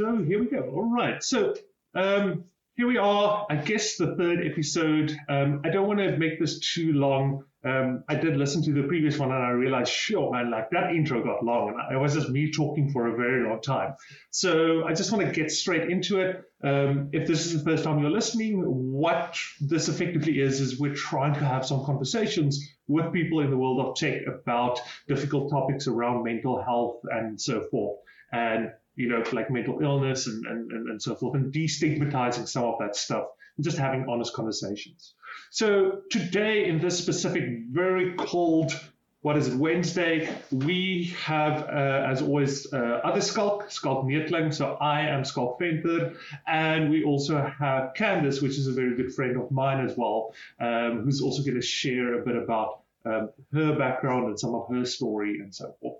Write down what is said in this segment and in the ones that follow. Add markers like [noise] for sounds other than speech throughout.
So here we go. All right. So um, here we are. I guess the third episode. Um, I don't want to make this too long. Um, I did listen to the previous one and I realized, sure, man, like that intro got long and it was just me talking for a very long time. So I just want to get straight into it. Um, if this is the first time you're listening, what this effectively is, is we're trying to have some conversations with people in the world of tech about difficult topics around mental health and so forth. And you know, like mental illness and, and, and, so forth, and destigmatizing some of that stuff and just having honest conversations. So today, in this specific, very cold, what is it, Wednesday, we have, uh, as always, uh, other Schalk, Schalk Neethling. So I am Schalk Venter. And we also have Candice, which is a very good friend of mine as well, um, who's also going to share a bit about um, her background and some of her story and so forth.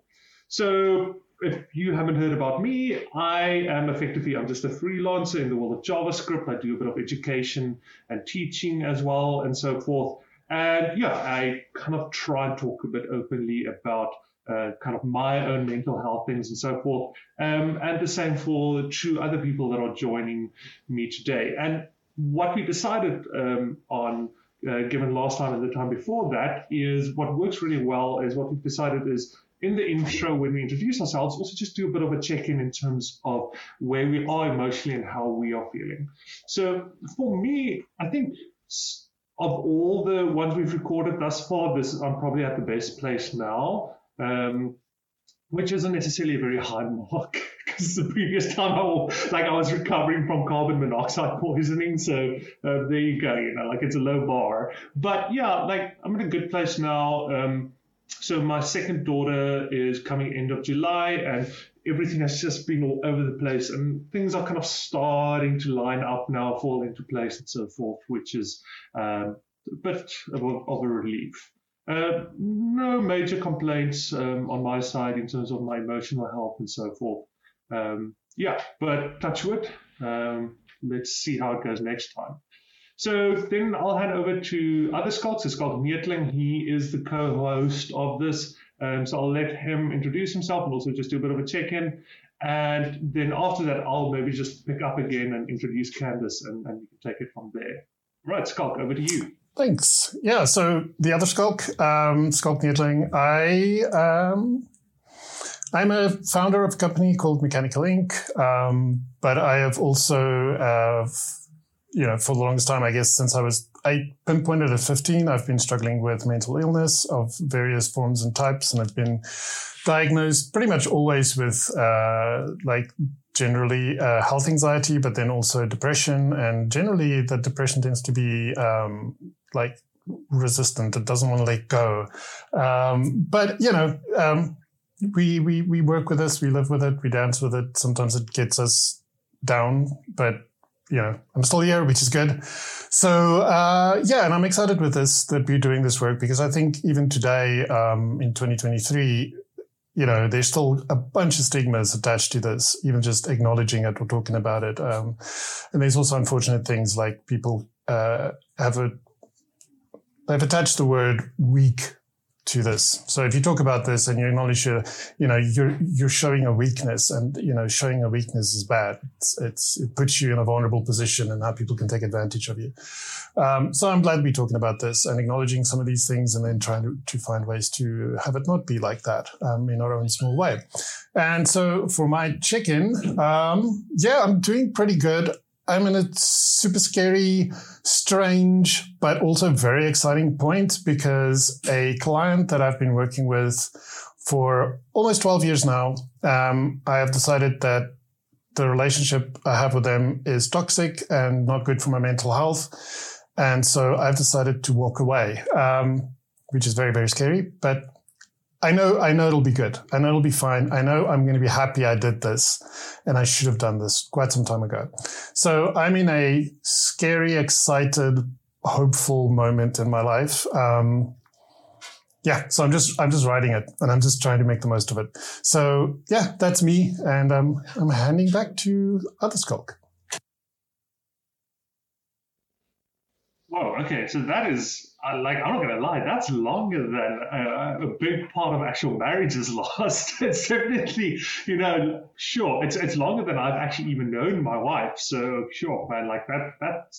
So if you haven't heard about me, I am effectively I'm just a freelancer in the world of JavaScript. I do a bit of education and teaching as well and so forth. And yeah, I kind of try and talk a bit openly about uh, kind of my own mental health things and so forth. Um, and the same for two other people that are joining me today. And what we decided um, on, uh, given last time and the time before that, is what works really well is what we've decided is in the intro, when we introduce ourselves, also just do a bit of a check in in terms of where we are emotionally and how we are feeling. So for me, I think of all the ones we've recorded thus far, this I'm probably at the best place now, um, which isn't necessarily a very high mark [laughs] because the previous time I was, like I was recovering from carbon monoxide poisoning. So uh, there you go, you know, like it's a low bar. But yeah, like I'm in a good place now. Um, so my second daughter is coming end of July, and everything has just been all over the place, and things are kind of starting to line up now, fall into place, and so forth, which is um, a bit of a, of a relief. Uh, no major complaints um, on my side in terms of my emotional health and so forth. Um, yeah, but touch wood. Um, let's see how it goes next time. So then I'll hand over to other Schalks. It's called Neethling. He is the co-host of this. Um, so I'll let him introduce himself and also just do a bit of a check-in. And then after that, I'll maybe just pick up again and introduce Candice and, and you can take it from there. Right, Schalk, over to you. Thanks. Yeah, so the other Schalk, um, Schalk Neethling, I um, I'm a founder of a company called Mechanical Ink, um, but I have also uh, you know, for the longest time, I guess since I was I pinpointed at 15, I've been struggling with mental illness of various forms and types, and I've been diagnosed pretty much always with uh, like generally uh, health anxiety, but then also depression, and generally the depression tends to be um, like resistant; it doesn't want to let go. Um, but you know, um, we we we work with this, we live with it, we dance with it. Sometimes it gets us down, but you know, I'm still here, which is good. So, uh, yeah, and I'm excited with this, that we're doing this work because I think even today, um, in 2023, you know, there's still a bunch of stigmas attached to this, even just acknowledging it or talking about it. Um, and there's also unfortunate things like people, uh, have a, they've attached the word weak to this. So if you talk about this and you acknowledge your, you know, you're you're showing a weakness, and you know, showing a weakness is bad. It's, it's it puts you in a vulnerable position, and how people can take advantage of you. Um, so I'm glad be talking about this and acknowledging some of these things, and then trying to, to find ways to have it not be like that um, in our own small way. And so for my check-in, um, yeah, I'm doing pretty good. I'm in a super scary, strange, but also very exciting point because a client that I've been working with for almost 12 years now, um, I have decided that the relationship I have with them is toxic and not good for my mental health. And so I've decided to walk away, um, which is very, very scary, but I know, I know it'll be good. I know it'll be fine. I know I'm going to be happy I did this and I should have done this quite some time ago. So I'm in a scary, excited, hopeful moment in my life. Um, yeah, so I'm just I'm just writing it, and I'm just trying to make the most of it. So yeah, that's me, and um, I'm handing back to other Schalk. Whoa, okay, so that is like I'm not gonna lie, that's longer than uh, a big part of actual marriage is lost. [laughs] it's definitely, you know, sure, it's it's longer than I've actually even known my wife. So sure, man, like that that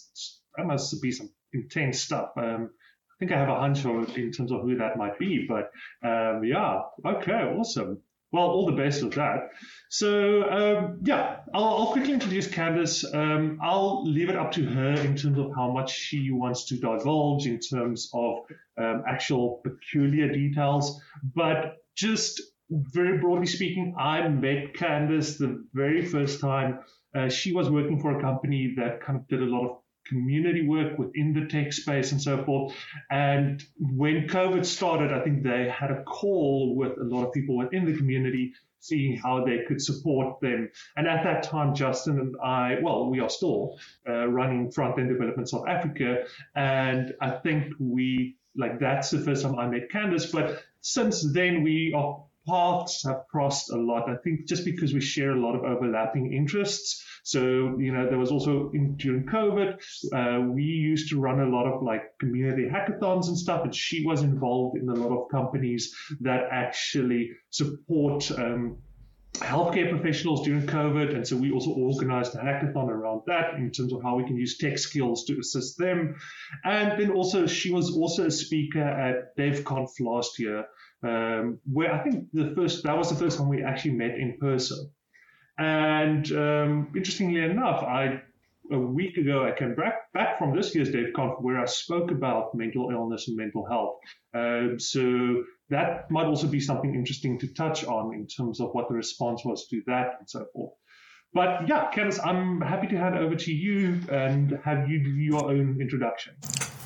that must be some intense stuff. Um, I think I have a hunch in terms of who that might be, but um, yeah, okay, awesome. Well, all the best with that. So, um, yeah, I'll, I'll, quickly introduce Candice. Um, I'll leave it up to her in terms of how much she wants to divulge in terms of um, actual peculiar details. But just very broadly speaking, I met Candice the very first time. Uh, she was working for a company that kind of did a lot of community work within the tech space and so forth. And when COVID started, I think they had a call with a lot of people within the community, seeing how they could support them. And at that time, Justin and I, well, we are still uh, running Front End Development South Africa. And I think we, like, that's the first time I met Candice. But since then, we are paths have crossed a lot. I think just because we share a lot of overlapping interests. So, you know, there was also in, during COVID, uh, we used to run a lot of like community hackathons and stuff, and she was involved in a lot of companies that actually support um, healthcare professionals during COVID. And so we also organized a hackathon around that in terms of how we can use tech skills to assist them. And then also, she was also a speaker at DevConf last year, um, where I think the first, that was the first time we actually met in person. And um, interestingly enough, I a week ago I came back, back from this year's DevConf where I spoke about mental illness and mental health. Um, so that might also be something interesting to touch on in terms of what the response was to that and so forth. But yeah, Candice, I'm happy to hand over to you and have you do your own introduction.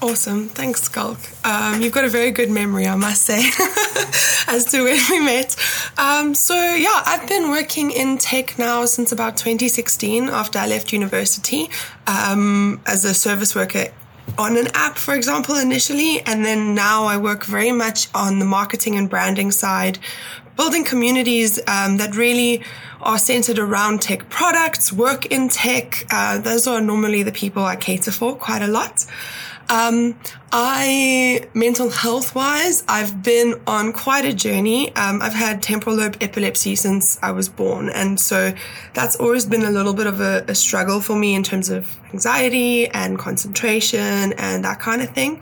Awesome. Thanks, Schalk. Um, you've got a very good memory, I must say, [laughs] as to when we met. Um, so, yeah, I've been working in tech now since about 2016 after I left university um, as a service worker on an app, for example, initially. And then now I work very much on the marketing and branding side, building communities um, that really are centered around tech products, work in tech. Uh, those are normally the people I cater for quite a lot. Um, I, mental health wise, I've been on quite a journey. Um, I've had temporal lobe epilepsy since I was born. And so that's always been a little bit of a, a struggle for me in terms of anxiety and concentration and that kind of thing.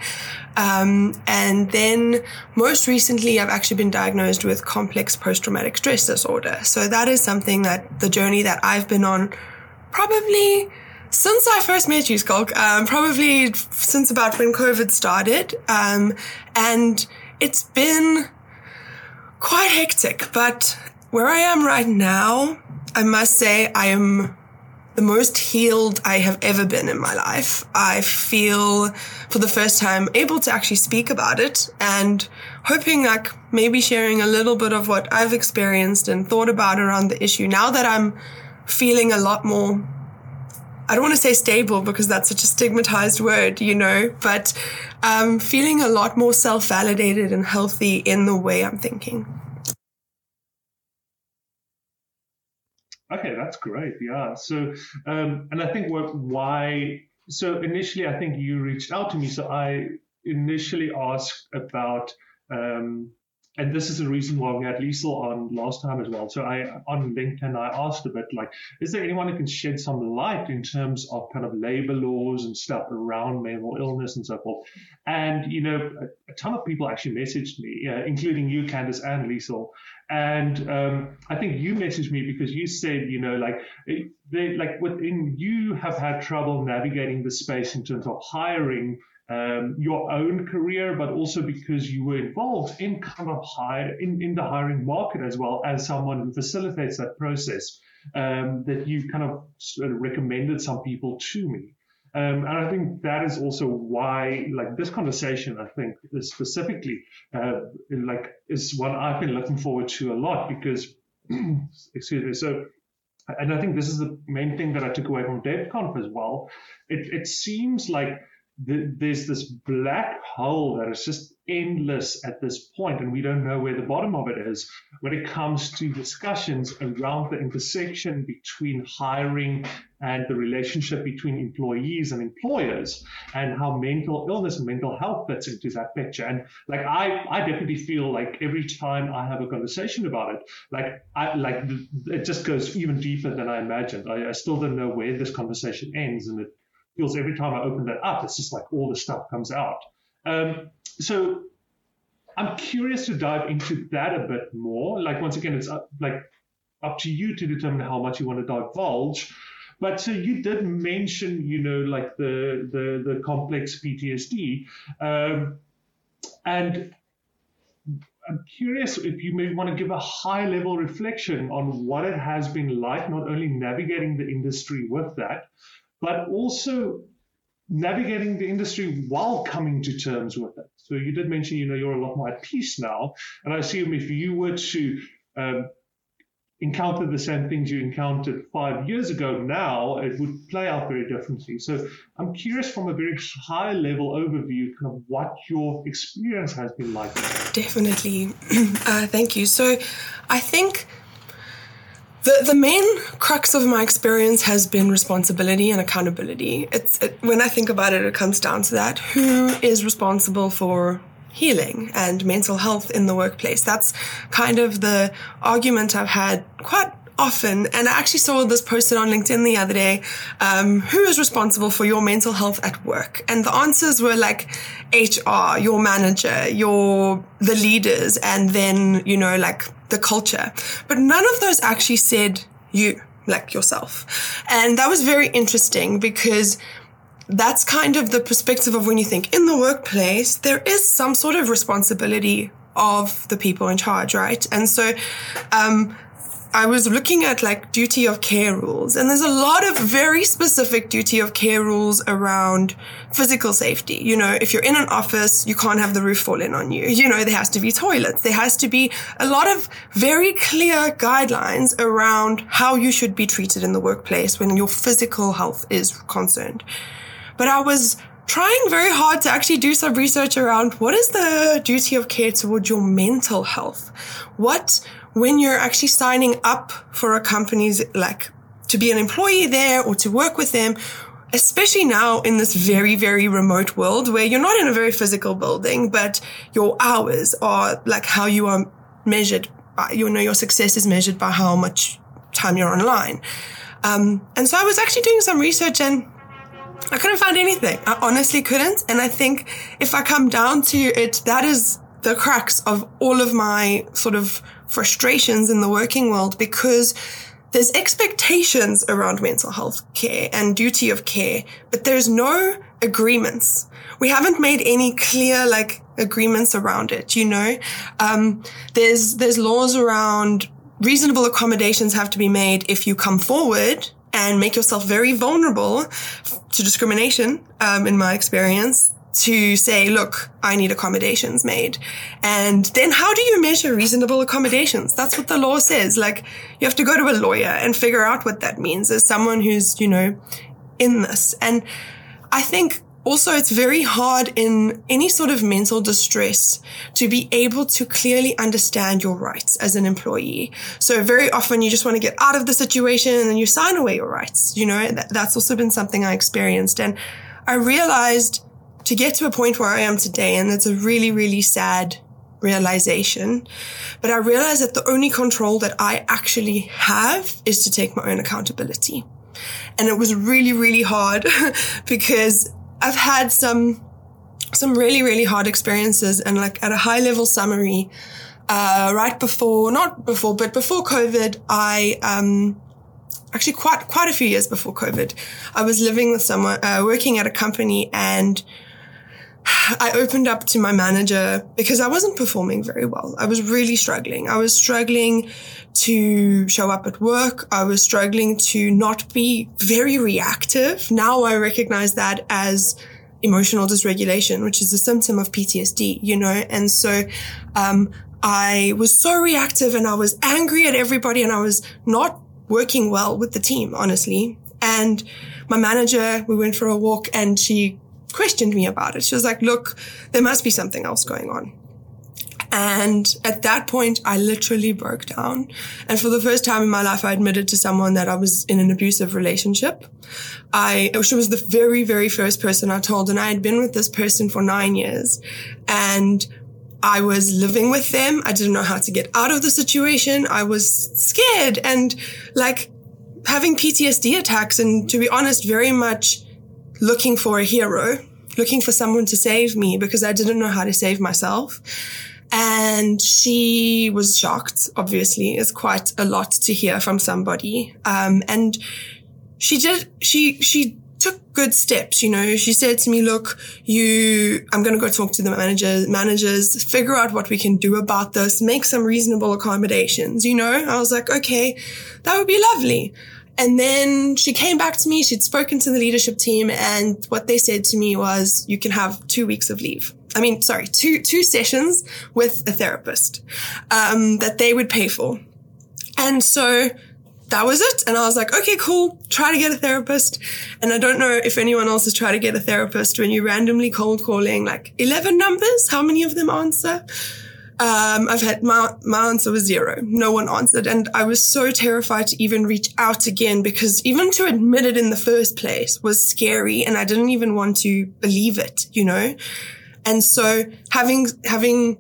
Um, and then most recently, I've actually been diagnosed with complex post traumatic stress disorder. So that is something that the journey that I've been on probably since I first met you, Schalk, um, probably since about when COVID started. Um, and it's been quite hectic, but where I am right now, I must say I am the most healed I have ever been in my life. I feel for the first time able to actually speak about it and hoping like maybe sharing a little bit of what I've experienced and thought about around the issue now that I'm feeling a lot more I don't want to say stable because that's such a stigmatized word, you know, but um, feeling a lot more self validated and healthy in the way I'm thinking. Okay, that's great. Yeah. So, um, and I think what, why, so initially, I think you reached out to me. So I initially asked about, um, and this is the reason why we had Liesel on last time as well. So I on LinkedIn I asked a bit like, is there anyone who can shed some light in terms of kind of labor laws and stuff around mental illness and so forth? And you know, a, a ton of people actually messaged me, uh, including you, Candice and Liesel. And um, I think you messaged me because you said, you know, like they, like within you have had trouble navigating the space in terms of hiring um, your own career, but also because you were involved in kind of hire in, in the hiring market as well as someone who facilitates that process. Um, that you kind of sort of recommended some people to me. Um, and I think that is also why, like this conversation, I think is specifically, uh, like is one I've been looking forward to a lot because, [clears throat] excuse me. So, and I think this is the main thing that I took away from DevConf as well. It, it seems like there's this black hole that is just endless at this point, and we don't know where the bottom of it is when it comes to discussions around the intersection between hiring and the relationship between employees and employers, and how mental illness and mental health fits into that picture. And like I, I definitely feel like every time I have a conversation about it, like I like it just goes even deeper than I imagined. I, I still don't know where this conversation ends, and it feels every time I open that up, it's just like all the stuff comes out. Um, so I'm curious to dive into that a bit more. Like once again, it's up, like up to you to determine how much you want to divulge. But so you did mention, you know, like the the, the complex PTSD, um, and I'm curious if you may want to give a high level reflection on what it has been like, not only navigating the industry with that, but also navigating the industry while coming to terms with it. So you did mention, you know, you're a lot more at peace now, and I assume if you were to um, encounter the same things you encountered five years ago now, it would play out very differently. So I'm curious from a very high level overview, kind of what your experience has been like. Definitely. [clears throat] Uh, thank you. So I think the, the main crux of my experience has been responsibility and accountability. It's it, when I think about it, it comes down to that: who is responsible for healing and mental health in the workplace? That's kind of the argument I've had quite often. And I actually saw this posted on LinkedIn the other day. Um, who is responsible for your mental health at work? And the answers were like HR, your manager, your the leaders, and then you know like the culture. But none of those actually said you, like yourself. And that was very interesting because that's kind of the perspective of when you think in the workplace, there is some sort of responsibility of the people in charge, right? And so, um, I was looking at like duty of care rules and there's a lot of very specific duty of care rules around physical safety. You know, if you're in an office, you can't have the roof fall in on you. You know, there has to be toilets. There has to be a lot of very clear guidelines around how you should be treated in the workplace when your physical health is concerned. But I was trying very hard to actually do some research around what is the duty of care towards your mental health? What when you're actually signing up for a company's like to be an employee there or to work with them, especially now in this very, very remote world where you're not in a very physical building, but your hours are like how you are measured by, you know, your success is measured by how much time you're online. Um, and so I was actually doing some research and I couldn't find anything. I honestly couldn't. And I think if I come down to it, that is the crux of all of my sort of frustrations in the working world because there's expectations around mental health care and duty of care, but there's no agreements. We haven't made any clear, like, agreements around it, you know? Um, there's, there's laws around reasonable accommodations have to be made if you come forward and make yourself very vulnerable to discrimination, um, in my experience to say, look, I need accommodations made. And then how do you measure reasonable accommodations? That's what the law says. Like you have to go to a lawyer and figure out what that means as someone who's, you know, in this. And I think also it's very hard in any sort of mental distress to be able to clearly understand your rights as an employee. So very often you just want to get out of the situation and you sign away your rights. You know, that's also been something I experienced. And I realized to get to a point where I am today. And it's a really, really sad realization. But I realized that the only control that I actually have is to take my own accountability. And it was really, really hard [laughs] because I've had some, some really, really hard experiences and like at a high level summary, uh, right before, not before, but before COVID, I, um, actually quite, quite a few years before COVID, I was living with someone, uh, working at a company and I opened up to my manager because I wasn't performing very well. I was really struggling. I was struggling to show up at work. I was struggling to not be very reactive. Now I recognize that as emotional dysregulation, which is a symptom of PTSD, you know? And so, um, I was so reactive and I was angry at everybody and I was not working well with the team, honestly. And my manager, we went for a walk and she questioned me about it. She was like, look, there must be something else going on. And at that point, I literally broke down. And for the first time in my life, I admitted to someone that I was in an abusive relationship. I, she was the very, very first person I told, and I had been with this person for nine years. And I was living with them. I didn't know how to get out of the situation. I was scared and like having PTSD attacks. And to be honest, very much looking for a hero, looking for someone to save me because I didn't know how to save myself. And she was shocked, obviously. It's quite a lot to hear from somebody. Um, and she did, she, she took good steps. You know, she said to me, look, you, I'm going to go talk to the managers, managers, figure out what we can do about this, make some reasonable accommodations. You know, I was like, okay, that would be lovely. And then she came back to me. She'd spoken to the leadership team and what they said to me was, you can have two weeks of leave. I mean, sorry, two, two sessions with a therapist, um, that they would pay for. And so that was it. And I was like, okay, cool. Try to get a therapist. And I don't know if anyone else has tried to get a therapist when you randomly cold calling like 11 numbers. How many of them answer? Um, I've had my, my answer was zero. No one answered. And I was so terrified to even reach out again because even to admit it in the first place was scary. And I didn't even want to believe it, you know? And so having, having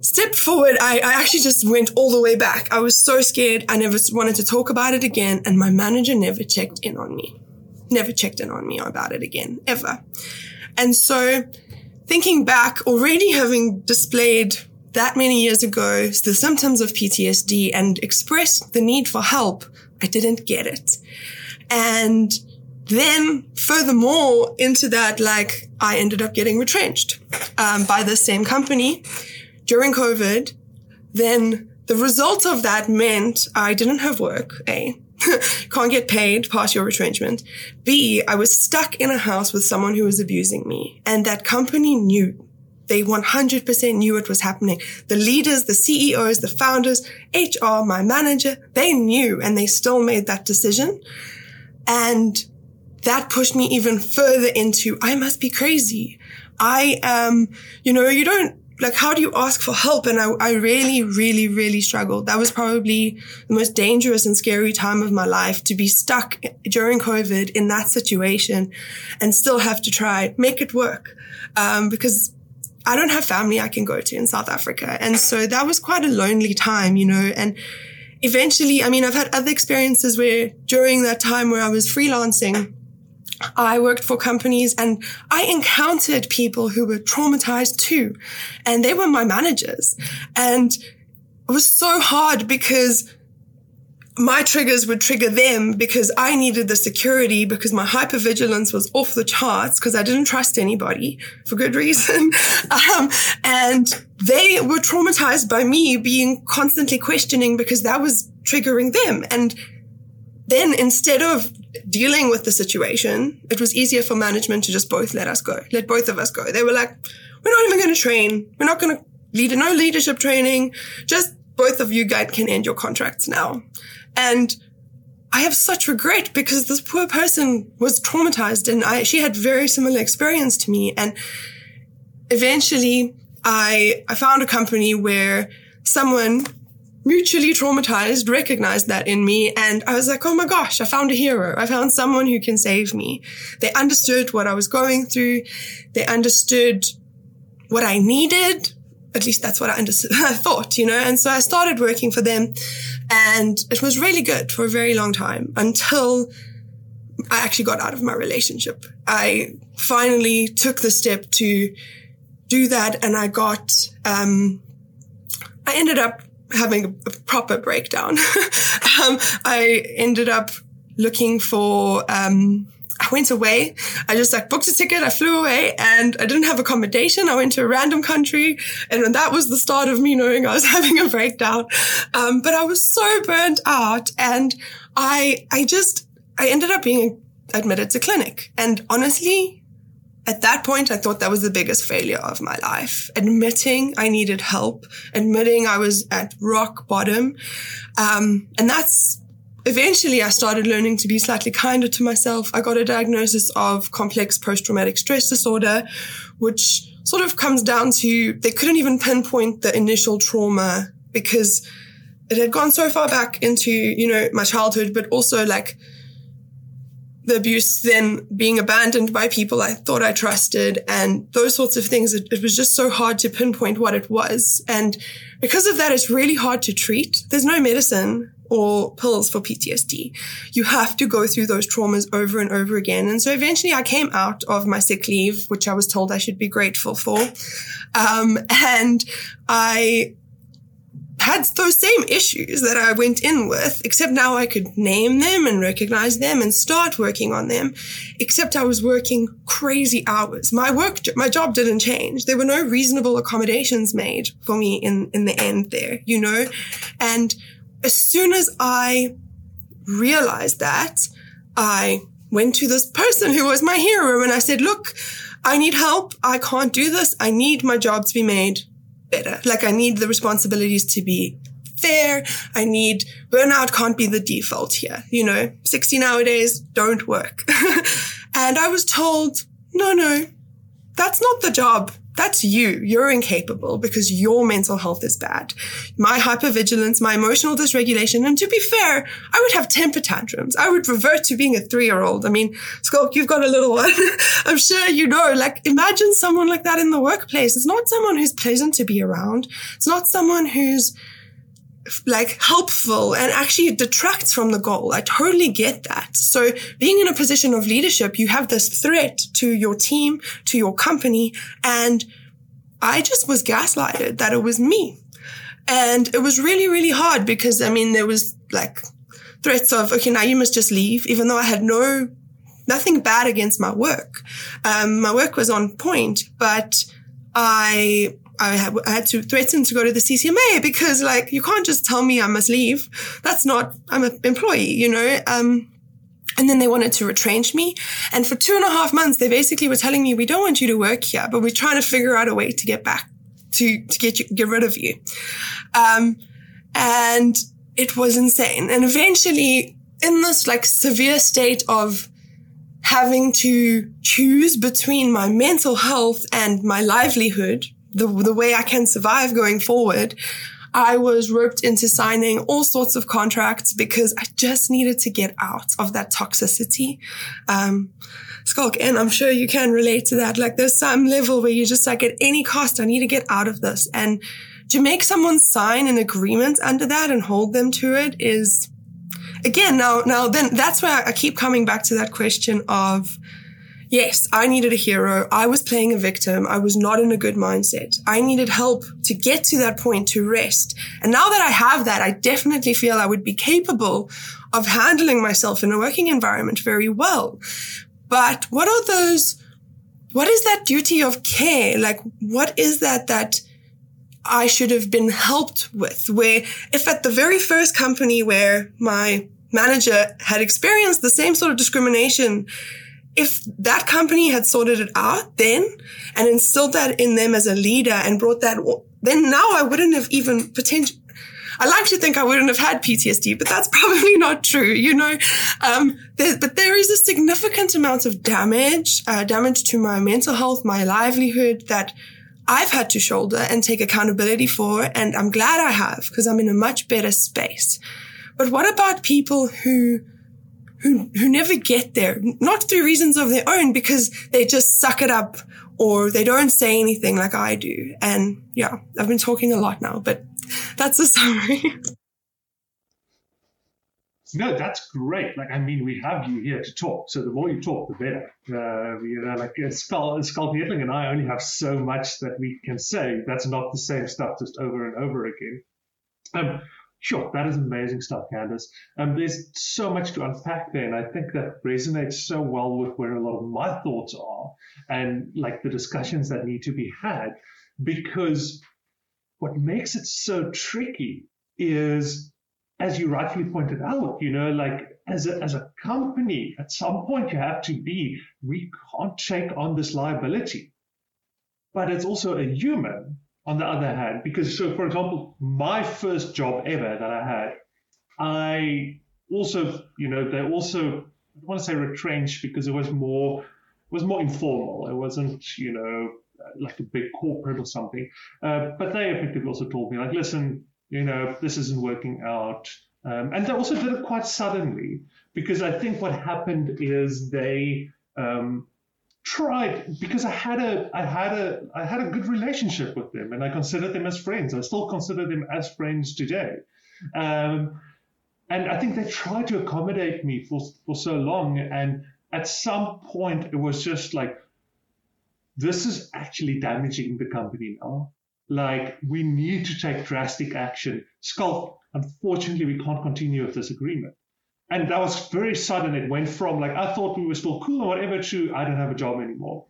stepped forward, I, I actually just went all the way back. I was so scared. I never wanted to talk about it again. And my manager never checked in on me, never checked in on me about it again, ever. And so thinking back, already having displayed that many years ago the symptoms of PTSD and expressed the need for help, I didn't get it. And then furthermore into that, like I ended up getting retrenched um, by the same company during COVID. Then the result of that meant I didn't have work. A [laughs] can't get paid your retrenchment. B I was stuck in a house with someone who was abusing me, and that company knew. They 100% knew it was happening. The leaders, the CEOs, the founders, HR, my manager, they knew and they still made that decision. And that pushed me even further into, I must be crazy. I am, you know, you don't, like, how do you ask for help? And I, I really, really, really struggled. That was probably the most dangerous and scary time of my life to be stuck during COVID in that situation and still have to try make it work. Um, because I don't have family I can go to in South Africa. And so that was quite a lonely time, you know, and eventually, I mean, I've had other experiences where during that time where I was freelancing, I worked for companies and I encountered people who were traumatized too. And they were my managers. And it was so hard because my triggers would trigger them because I needed the security because my hypervigilance was off the charts because I didn't trust anybody for good reason. [laughs] um, and they were traumatized by me being constantly questioning because that was triggering them. And then instead of dealing with the situation, it was easier for management to just both let us go, let both of us go. They were like, we're not even going to train. We're not going to lead, no leadership training. Just both of you guys can end your contracts now. And I have such regret because this poor person was traumatized and I, she had very similar experience to me. And eventually I, I found a company where someone mutually traumatized recognized that in me. And I was like, oh my gosh, I found a hero. I found someone who can save me. They understood what I was going through. They understood what I needed. At least that's what I understood. [laughs] I thought, you know, and so I started working for them and it was really good for a very long time until I actually got out of my relationship. I finally took the step to do that and I got, um, I ended up having a, proper breakdown. [laughs] um, I ended up looking for, um, I went away. I just like booked a ticket. I flew away and I didn't have accommodation. I went to a random country and that was the start of me knowing I was [laughs] having a breakdown. Um, but I was so burnt out and I, I just, I ended up being admitted to clinic and honestly, at that point, I thought that was the biggest failure of my life. Admitting I needed help, admitting I was at rock bottom. Um, and that's eventually I started learning to be slightly kinder to myself. I got a diagnosis of complex post-traumatic stress disorder, which sort of comes down to they couldn't even pinpoint the initial trauma because it had gone so far back into, you know, my childhood, but also like the abuse, then being abandoned by people I thought I trusted and those sorts of things. It, it, was just so hard to pinpoint what it was. And because of that, it's really hard to treat. There's no medicine or pills for PTSD. You have to go through those traumas over and over again. And so eventually I came out of my sick leave, which I was told I should be grateful for. Um, and I had those same issues that I went in with, except now I could name them and recognize them and start working on them. Except I was working crazy hours. My work, my job didn't change. There were no reasonable accommodations made for me in, in the end there, you know? And as soon as I realized that, I went to this person who was my hero and I said, look, I need help. I can't do this. I need my job to be made better. Like I need the responsibilities to be fair. I need burnout can't be the default here. You know, 16 hour days don't work. [laughs] and I was told, no, no, that's not the job. That's you. You're incapable because your mental health is bad. My hypervigilance, my emotional dysregulation, and to be fair, I would have temper tantrums. I would revert to being a three year old. I mean, Schalk, you've got a little one. [laughs] I'm sure you know, like imagine someone like that in the workplace. It's not someone who's pleasant to be around. It's not someone who's like helpful and actually it detracts from the goal. I totally get that. So being in a position of leadership, you have this threat to your team, to your company. And I just was gaslighted that it was me. And it was really, really hard because I mean, there was like threats of, okay, now you must just leave, even though I had no, nothing bad against my work. Um, my work was on point, but I I had, I had to threaten to go to the CCMA because like, you can't just tell me I must leave. That's not, I'm an employee, you know? Um, and then they wanted to retrench me. And for two and a half months, they basically were telling me, we don't want you to work here, but we're trying to figure out a way to get back to, to get you, get rid of you. Um, and it was insane. And eventually in this like severe state of having to choose between my mental health and my livelihood, the, the way I can survive going forward, I was roped into signing all sorts of contracts because I just needed to get out of that toxicity. Um, Schalk, and I'm sure you can relate to that. Like there's some level where you're just like, at any cost, I need to get out of this. And to make someone sign an agreement under that and hold them to it is, again, now, now then that's where I keep coming back to that question of, Yes, I needed a hero. I was playing a victim. I was not in a good mindset. I needed help to get to that point to rest. And now that I have that, I definitely feel I would be capable of handling myself in a working environment very well. But what are those, what is that duty of care? Like, what is that that I should have been helped with? Where if at the very first company where my manager had experienced the same sort of discrimination, if that company had sorted it out then and instilled that in them as a leader and brought that, then now I wouldn't have even potential. I like to think I wouldn't have had PTSD, but that's [laughs] probably not true, you know. Um, there, but there is a significant amount of damage, uh, damage to my mental health, my livelihood that I've had to shoulder and take accountability for. And I'm glad I have because I'm in a much better space. But what about people who who, who never get there, not through reasons of their own, because they just suck it up or they don't say anything like I do. And yeah, I've been talking a lot now, but that's the [laughs] summary. No, that's great. Like, I mean, we have you here to talk. So the more you talk, the better. Uh, you know, like Schalk, Schalk Neethling and I only have so much that we can say. That's not the same stuff just over and over again. Um, Sure, that is amazing stuff, Candice. Um, there's so much to unpack there, and I think that resonates so well with where a lot of my thoughts are and like the discussions that need to be had. Because what makes it so tricky is, as you rightfully pointed out, you know, like as a, as a company, at some point you have to be, we can't take on this liability. But it's also a human on the other hand, because so for example, my first job ever that I had, I also, you know, they also I don't want to say retrenched because it was more it was more informal. It wasn't, you know, like a big corporate or something. Uh, but they effectively also told me, like, listen, you know, this isn't working out. Um, and they also did it quite suddenly because I think what happened is they um, tried because I had a I had a I had a good relationship with them and I considered them as friends. I still consider them as friends today. Um, and I think they tried to accommodate me for for so long and at some point it was just like this is actually damaging the company now. Like we need to take drastic action. Schalk, unfortunately, we can't continue with this agreement. And that was very sudden. It went from like I thought we were still cool or whatever to I don't have a job anymore.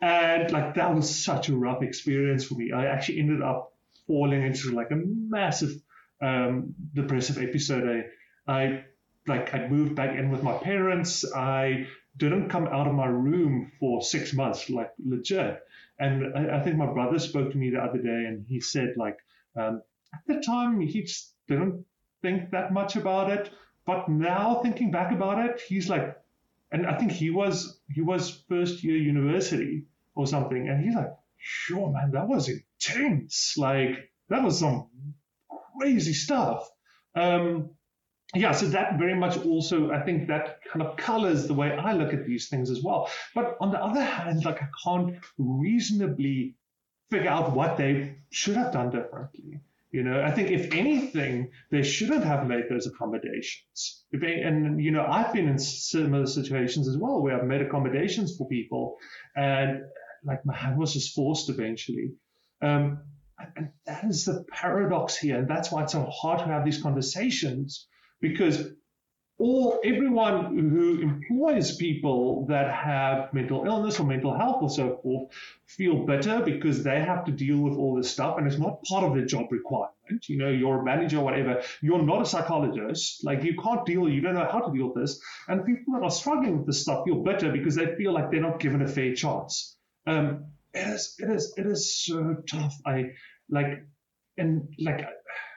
And like that was such a rough experience for me. I actually ended up falling into like a massive um, depressive episode. I, I like I moved back in with my parents. I didn't come out of my room for six months, like legit. And I, I think my brother spoke to me the other day, and he said like um, at the time he just didn't think that much about it, but now thinking back about it, he's like, and I think he was he was first year university or something, and he's like, sure man, that was intense. Like that was some crazy stuff. Um, yeah, so that very much also, I think that kind of colors the way I look at these things as well. But on the other hand, like I can't reasonably figure out what they should have done differently. You know, I think if anything, they shouldn't have made those accommodations. And, you know, I've been in similar situations as well where I've made accommodations for people and like my hand was just forced eventually. Um, and that is the paradox here. And that's why it's so hard to have these conversations because all everyone who employs people that have mental illness or mental health or so forth feel better because they have to deal with all this stuff and it's not part of their job requirement. You know, you're a manager or whatever, you're not a psychologist. Like you can't deal, you don't know how to deal with this. And people that are struggling with this stuff feel better because they feel like they're not given a fair chance. Um, it is, it is, it is so tough. I like, and like,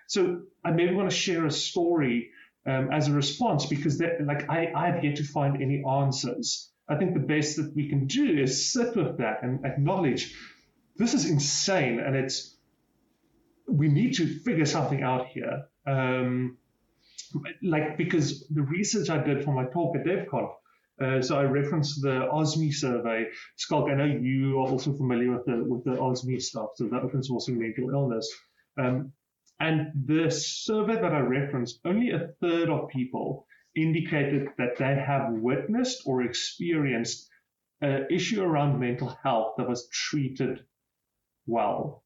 so I maybe want to share a story um, as a response because like I, I've yet to find any answers. I think the best that we can do is sit with that and acknowledge this is insane and it's we need to figure something out here. Um, like because the research I did for my talk at DevConf, uh, so I referenced the OSMI survey. Schalk, I know you are also familiar with the with the OSMI stuff, so the open sourcing mental illness. Um, and the survey that I referenced, only a third of people indicated that they have witnessed or experienced an issue around mental health that was treated well.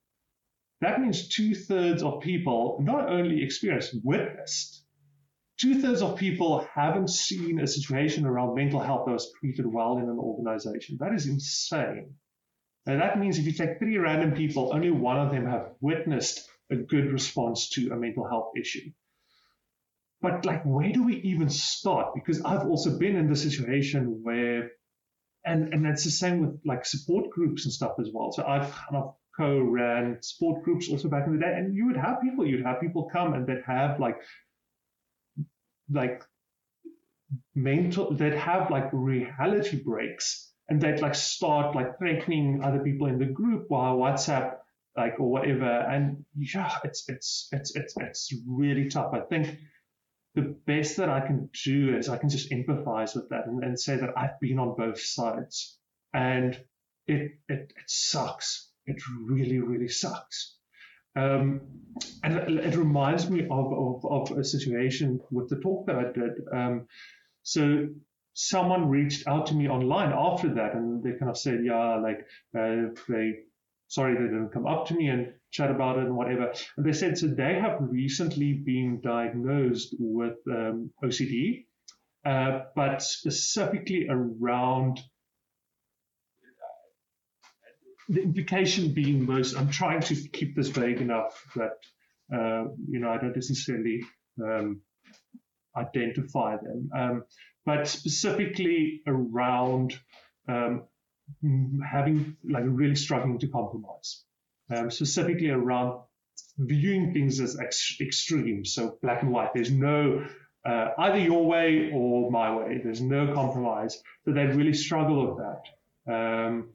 That means two thirds of people not only experienced, witnessed. Two thirds of people haven't seen a situation around mental health that was treated well in an organization. That is insane. And that means if you take three random people, only one of them have witnessed a good response to a mental health issue. But like, where do we even start? Because I've also been in the situation where, and and it's the same with like support groups and stuff as well. So I've kind of co-ran support groups also back in the day, and you would have people, you'd have people come and they'd have like, like mental, they'd have like reality breaks, and they'd like start like threatening other people in the group via WhatsApp like or whatever. And yeah, it's it's it's it's it's really tough. I think the best that I can do is I can just empathize with that and, and say that I've been on both sides, and it it it sucks. It really really sucks. Um, and it, it, reminds me of, of, of a situation with the talk that I did. Um, so someone reached out to me online after that and they kind of said, yeah, like uh, they sorry they didn't come up to me and chat about it and whatever. And they said so they have recently been diagnosed with um, OCD, uh, but specifically around the implication being most. I'm trying to keep this vague enough that uh, you know I don't necessarily um, identify them, um, but specifically around um, having like really struggling to compromise, um, specifically around viewing things as ex- extreme, so black and white. There's no uh, either your way or my way. There's no compromise. So they really struggle with that um,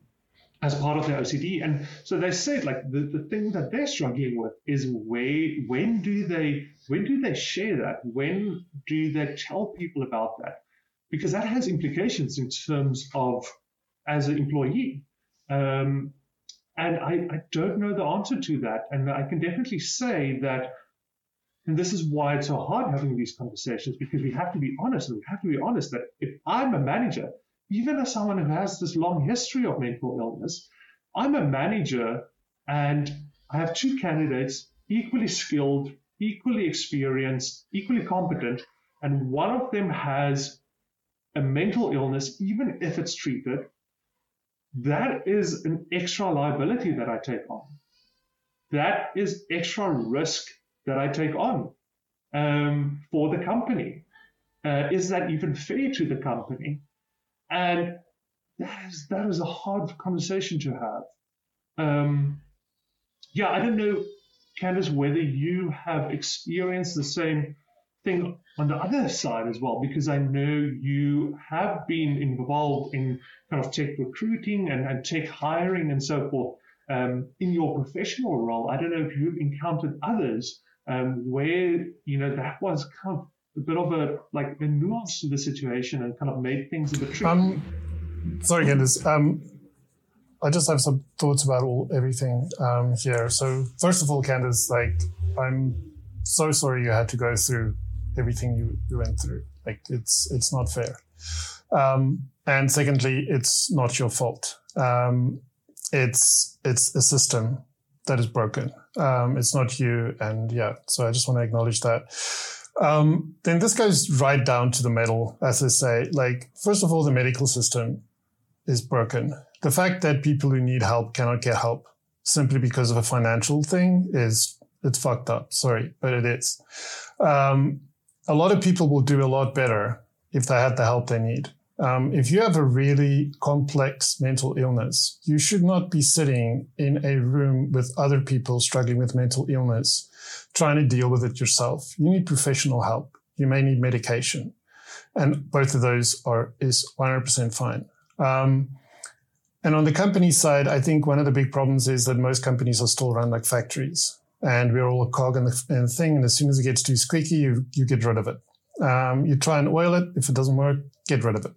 as part of their OCD. And so they said, like the, the thing that they're struggling with is where when do they when do they share that? When do they tell people about that? Because that has implications in terms of as an employee. Um, and I, I don't know the answer to that. And I can definitely say that and this is why it's so hard having these conversations because we have to be honest and we have to be honest that if I'm a manager, even as someone who has this long history of mental illness, I'm a manager and I have two candidates equally skilled, equally experienced, equally competent, and one of them has a mental illness, even if it's treated, that is an extra liability that I take on. That is extra risk that I take on um, for the company. Uh, is that even fair to the company? And that is, that is a hard conversation to have. Um, yeah, I don't know, Candice, whether you have experienced the same thing on the other side as well, because I know you have been involved in kind of tech recruiting and, and tech hiring and so forth um, in your professional role. I don't know if you've encountered others um, where you know that was kind of a bit of a like a nuance to the situation and kind of made things a bit tricky. Um, sorry, Candice. Um, I just have some thoughts about all everything um, here. So first of all, Candice, like I'm so sorry you had to go through everything you, you went through. Like it's it's not fair. Um, and secondly, it's not your fault. Um, it's it's a system that is broken. Um, it's not you. And yeah, so I just want to acknowledge that. Um, then this goes right down to the metal, as I say. Like, first of all, the medical system is broken. The fact that people who need help cannot get help simply because of a financial thing is it's fucked up. Sorry, but it is. Um, a lot of people will do a lot better if they had the help they need. Um, if you have a really complex mental illness, you should not be sitting in a room with other people struggling with mental illness, trying to deal with it yourself. You need professional help. You may need medication. And both of those are, is 100% fine. Um, and on the company side, I think one of the big problems is that most companies are still run like factories and we're all a cog in the, in the thing. And as soon as it gets too squeaky, you, you get rid of it. Um, you try and oil it. If it doesn't work, get rid of it.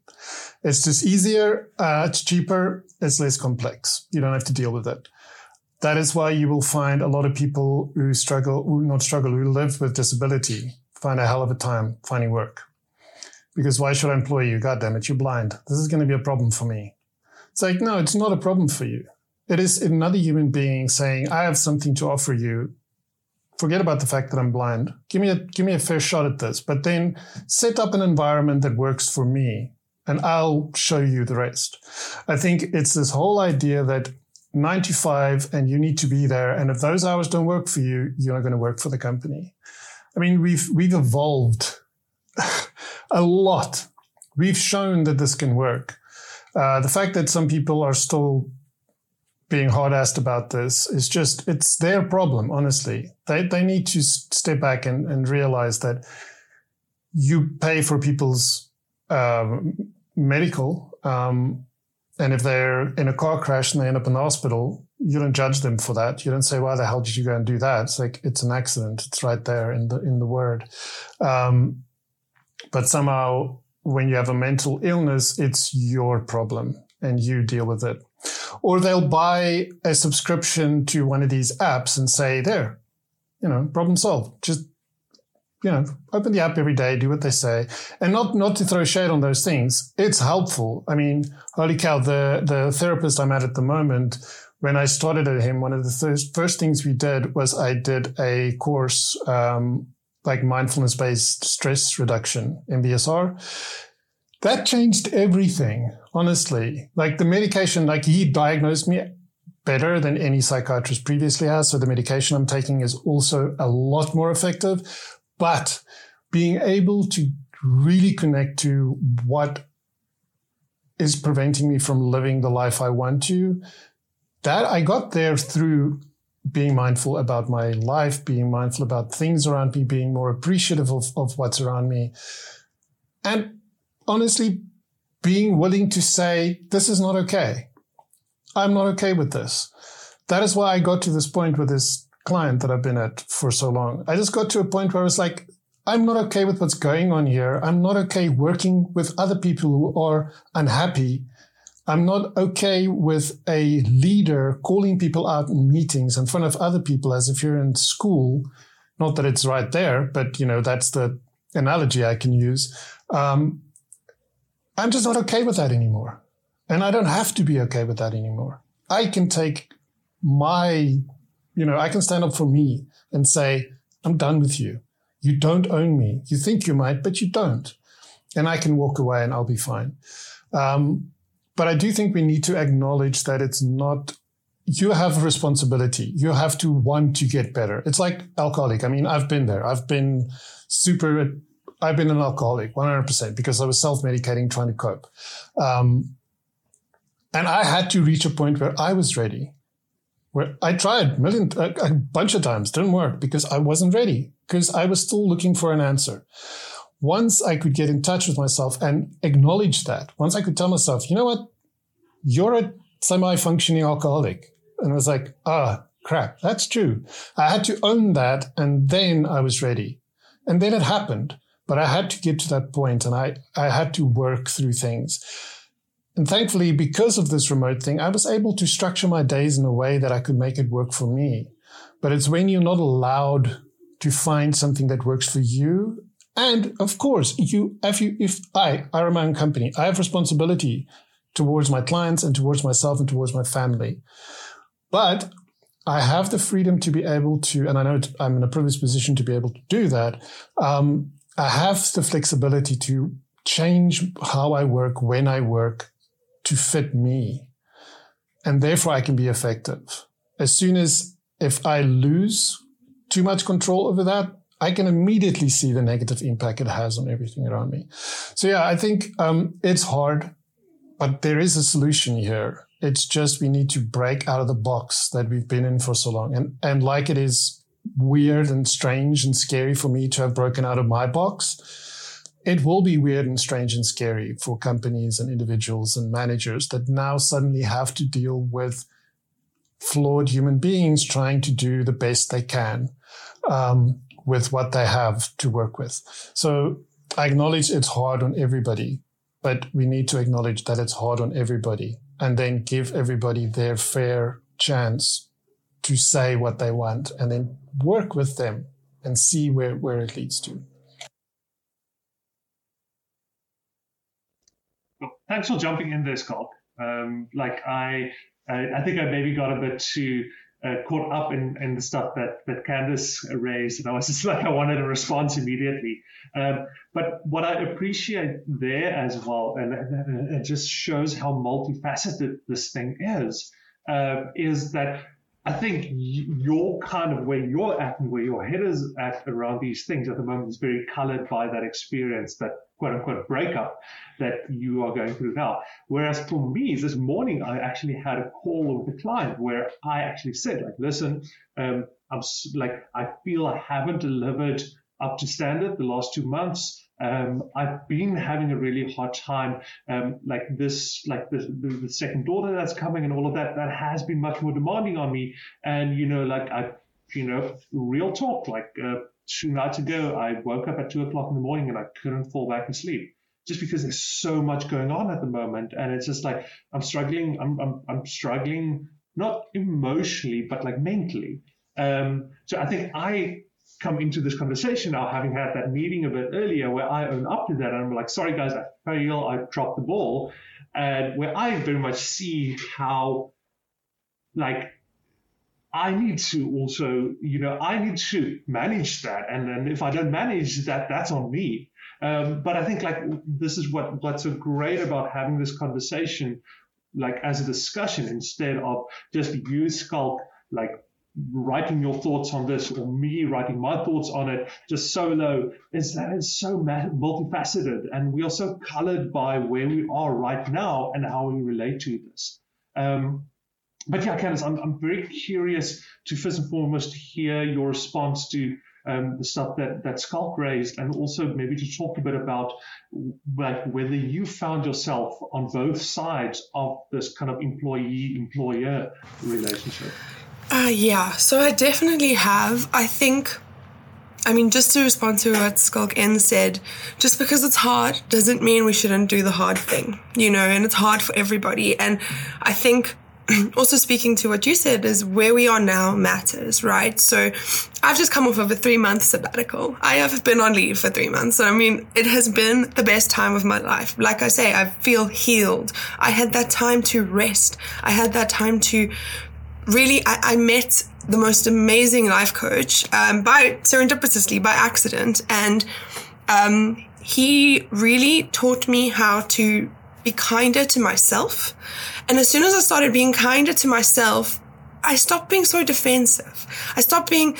It's just easier. Uh, it's cheaper. It's less complex. You don't have to deal with it. That is why you will find a lot of people who struggle, who not struggle, who live with disability find a hell of a time finding work. Because why should I employ you? God damn it, you're blind. This is going to be a problem for me. It's like, no, it's not a problem for you. It is another human being saying, I have something to offer you forget about the fact that I'm blind. Give me a give me a fair shot at this, but then set up an environment that works for me and I'll show you the rest. I think it's this whole idea that 95 and you need to be there and if those hours don't work for you, you're not going to work for the company. I mean, we've we've evolved [laughs] a lot. We've shown that this can work. Uh, the fact that some people are still being hard assed about this is just it's their problem honestly. They, they need to step back and, and realize that you pay for people's um, medical um, and if they're in a car crash and they end up in the hospital you don't judge them for that. You don't say why the hell did you go and do that? It's like it's an accident. It's right there in the in the word. Um, but somehow when you have a mental illness it's your problem and you deal with it or they'll buy a subscription to one of these apps and say, there, you know, problem solved. Just, you know, open the app every day, do what they say. And not, not to throw shade on those things. It's helpful. I mean, holy cow, the, the therapist I'm at at the moment, when I started at him, one of the first, first things we did was I did a course, um, like mindfulness based stress reduction, MBSR that changed everything, honestly. Like the medication, like he diagnosed me better than any psychiatrist previously has. So the medication I'm taking is also a lot more effective. But being able to really connect to what is preventing me from living the life I want to, that I got there through being mindful about my life, being mindful about things around me, being more appreciative of, of what's around me. And honestly, being willing to say, this is not okay. I'm not okay with this. That is why I got to this point with this client that I've been at for so long. I just got to a point where I was like, I'm not okay with what's going on here. I'm not okay working with other people who are unhappy. I'm not okay with a leader calling people out in meetings in front of other people as if you're in school. Not that it's right there, but you know, that's the analogy I can use. Um, I'm just not okay with that anymore. And I don't have to be okay with that anymore. I can take my, you know, I can stand up for me and say, I'm done with you. You don't own me. You think you might, but you don't. And I can walk away and I'll be fine. Um, but I do think we need to acknowledge that it's not, you have a responsibility. You have to want to get better. It's like alcoholic. I mean, I've been there. I've been super, I've been an alcoholic 100% because I was self medicating trying to cope. Um, and I had to reach a point where I was ready. Where I tried million, a, a bunch of times, didn't work because I wasn't ready because I was still looking for an answer. Once I could get in touch with myself and acknowledge that, once I could tell myself, you know what, you're a semi functioning alcoholic. And I was like, ah, crap, that's true. I had to own that. And then I was ready. And then it happened. But I had to get to that point and I, I had to work through things. And thankfully, because of this remote thing, I was able to structure my days in a way that I could make it work for me. But it's when you're not allowed to find something that works for you. And of course, you, if you, if I, I run my own company, I have responsibility towards my clients and towards myself and towards my family. But I have the freedom to be able to, and I know I'm in a privileged position to be able to do that. Um, I have the flexibility to change how I work, when I work to fit me. And therefore I can be effective. As soon as if I lose too much control over that, I can immediately see the negative impact it has on everything around me. So yeah, I think um, it's hard, but there is a solution here. It's just we need to break out of the box that we've been in for so long. And and like it is weird and strange and scary for me to have broken out of my box, it will be weird and strange and scary for companies and individuals and managers that now suddenly have to deal with flawed human beings trying to do the best they can um, with what they have to work with. So I acknowledge it's hard on everybody, but we need to acknowledge that it's hard on everybody and then give everybody their fair chance to say what they want and then work with them and see where, where it leads to. Thanks for jumping in there, Schalk. Um, like I, I, I think I maybe got a bit too uh, caught up in, in the stuff that, that Candice raised, and I was [laughs] just like, I wanted a response immediately. Um, but what I appreciate there as well, and, and it just shows how multifaceted this thing is, uh, is that I think your kind of where you're at and where your head is at around these things at the moment is very colored by that experience, that quote unquote breakup that you are going through now. Whereas for me, this morning, I actually had a call with a client where I actually said, like, listen, um, I'm like, I feel I haven't delivered up to standard the last two months. Um, I've been having a really hard time, um, like this, like the, the, second daughter that's coming and all of that, that has been much more demanding on me. And, you know, like I, you know, real talk, like, uh, two nights ago, I woke up at two o'clock in the morning and I couldn't fall back asleep just because there's so much going on at the moment. And it's just like, I'm struggling, I'm, I'm, I'm struggling, not emotionally, but like mentally. Um, so I think I come into this conversation now, having had that meeting a bit earlier where I own up to that. And I'm like, sorry guys, I fail, I dropped the ball. And where I very much see how like I need to also, you know, I need to manage that. And then if I don't manage that, that's on me. Um, but I think like this is what, what's so great about having this conversation, like as a discussion instead of just you Schalk, like writing your thoughts on this or me writing my thoughts on it just solo is that it's so multifaceted and we are so colored by where we are right now and how we relate to this. Um, but yeah, Candice, I'm, I'm very curious to first and foremost hear your response to um, the stuff that, that Schalk raised and also maybe to talk a bit about like whether you found yourself on both sides of this kind of employee employer relationship. Uh, yeah, so I definitely have. I think I mean, just to respond to what Schalk N said, just because it's hard doesn't mean we shouldn't do the hard thing, you know, and it's hard for everybody. And I think [clears throat] also speaking to what you said is where we are now matters, right? So I've just come off of a three month sabbatical. I have been on leave for three months. So I mean, it has been the best time of my life. Like I say, I feel healed. I had that time to rest. I had that time to really, I, I met the most amazing life coach um, by serendipitously by accident, and um, he really taught me how to be kinder to myself. And as soon as I started being kinder to myself, I stopped being so defensive. I stopped being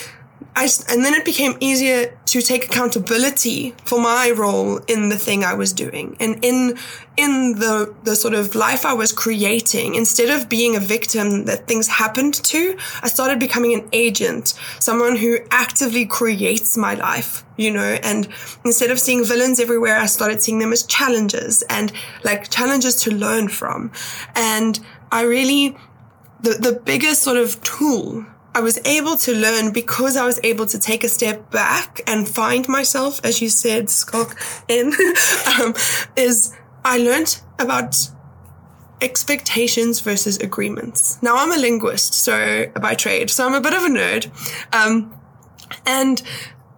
I, and then it became easier to take accountability for my role in the thing I was doing and in in the the sort of life I was creating. Instead of being a victim that things happened to, I started becoming an agent, someone who actively creates my life, you know. And instead of seeing villains everywhere, I started seeing them as challenges and like challenges to learn from. And I really the the biggest sort of tool I was able to learn because I was able to take a step back and find myself, as you said, Schalk, in, [laughs] um, is I learned about expectations versus agreements. Now I'm a linguist, so by trade, so I'm a bit of a nerd. Um, and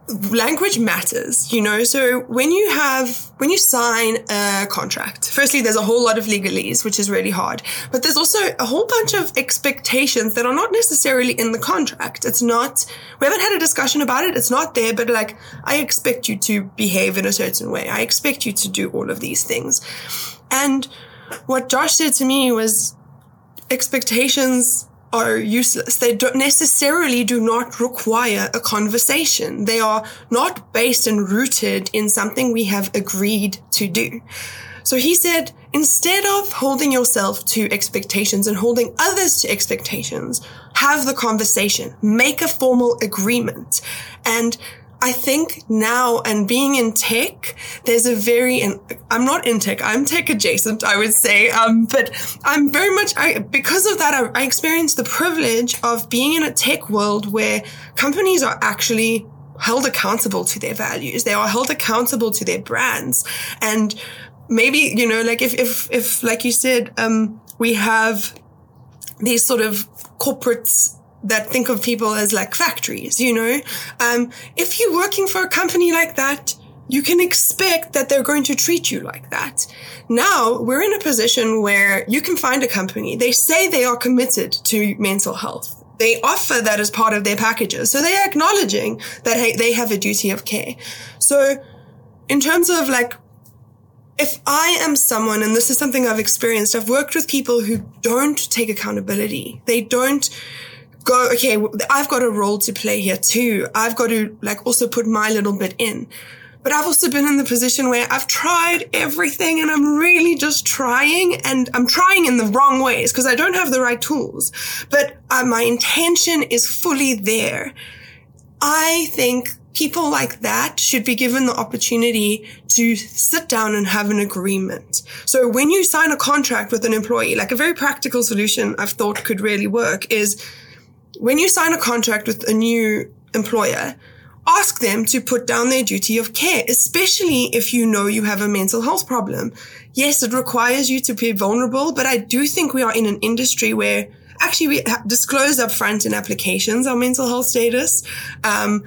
language matters, you know. So when you have, when you sign a contract, firstly, there's a whole lot of legalese, which is really hard. But there's also a whole bunch of expectations that are not necessarily in the contract. It's not, we haven't had a discussion about it. It's not there, but like, I expect you to behave in a certain way. I expect you to do all of these things. And what Josh said to me was expectations are useless. They don't necessarily do not require a conversation. They are not based and rooted in something we have agreed to do. So he said, instead of holding yourself to expectations and holding others to expectations, have the conversation, make a formal agreement. And I think now and being in tech, there's a very, I'm not in tech, I'm tech adjacent, I would say. Um, but I'm very much, I, because of that, I, I experienced the privilege of being in a tech world where companies are actually held accountable to their values. They are held accountable to their brands. And maybe, you know, like if, if, if, like you said, um, we have these sort of corporates that think of people as like factories, you know? Um, if you're working for a company like that, you can expect that they're going to treat you like that. Now we're in a position where you can find a company. They say they are committed to mental health. They offer that as part of their packages. So they're acknowledging that hey, they have a duty of care. So in terms of like if I am someone, and this is something I've experienced, I've worked with people who don't take accountability. They don't go, okay, I've got a role to play here too. I've got to like also put my little bit in. But I've also been in the position where I've tried everything and I'm really just trying and I'm trying in the wrong ways because I don't have the right tools. But uh, my intention is fully there. I think people like that should be given the opportunity to sit down and have an agreement. So when you sign a contract with an employee, like a very practical solution I've thought could really work is when you sign a contract with a new employer, ask them to put down their duty of care, especially if you know you have a mental health problem. Yes, it requires you to be vulnerable, but I do think we are in an industry where actually we disclose upfront in applications our mental health status. Um,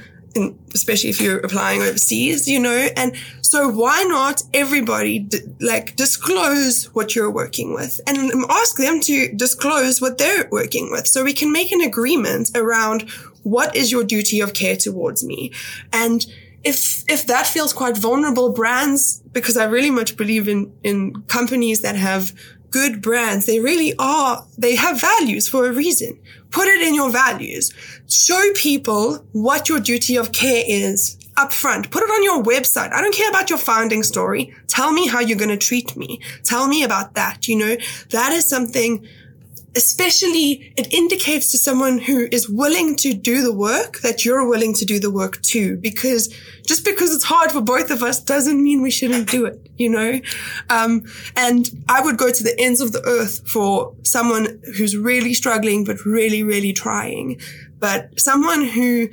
especially if you're applying overseas, you know, and so why not everybody d- like disclose what you're working with and ask them to disclose what they're working with so we can make an agreement around what is your duty of care towards me. And if if that feels quite vulnerable brands because i really much believe in in companies that have good brands they really are they have values for a reason. Put it in your values. Show people what your duty of care is up front. Put it on your website. I don't care about your founding story. Tell me how you're going to treat me. Tell me about that. You know, that is something especially it indicates to someone who is willing to do the work that you're willing to do the work too because just because it's hard for both of us doesn't mean we shouldn't do it you know um, and i would go to the ends of the earth for someone who's really struggling but really really trying but someone who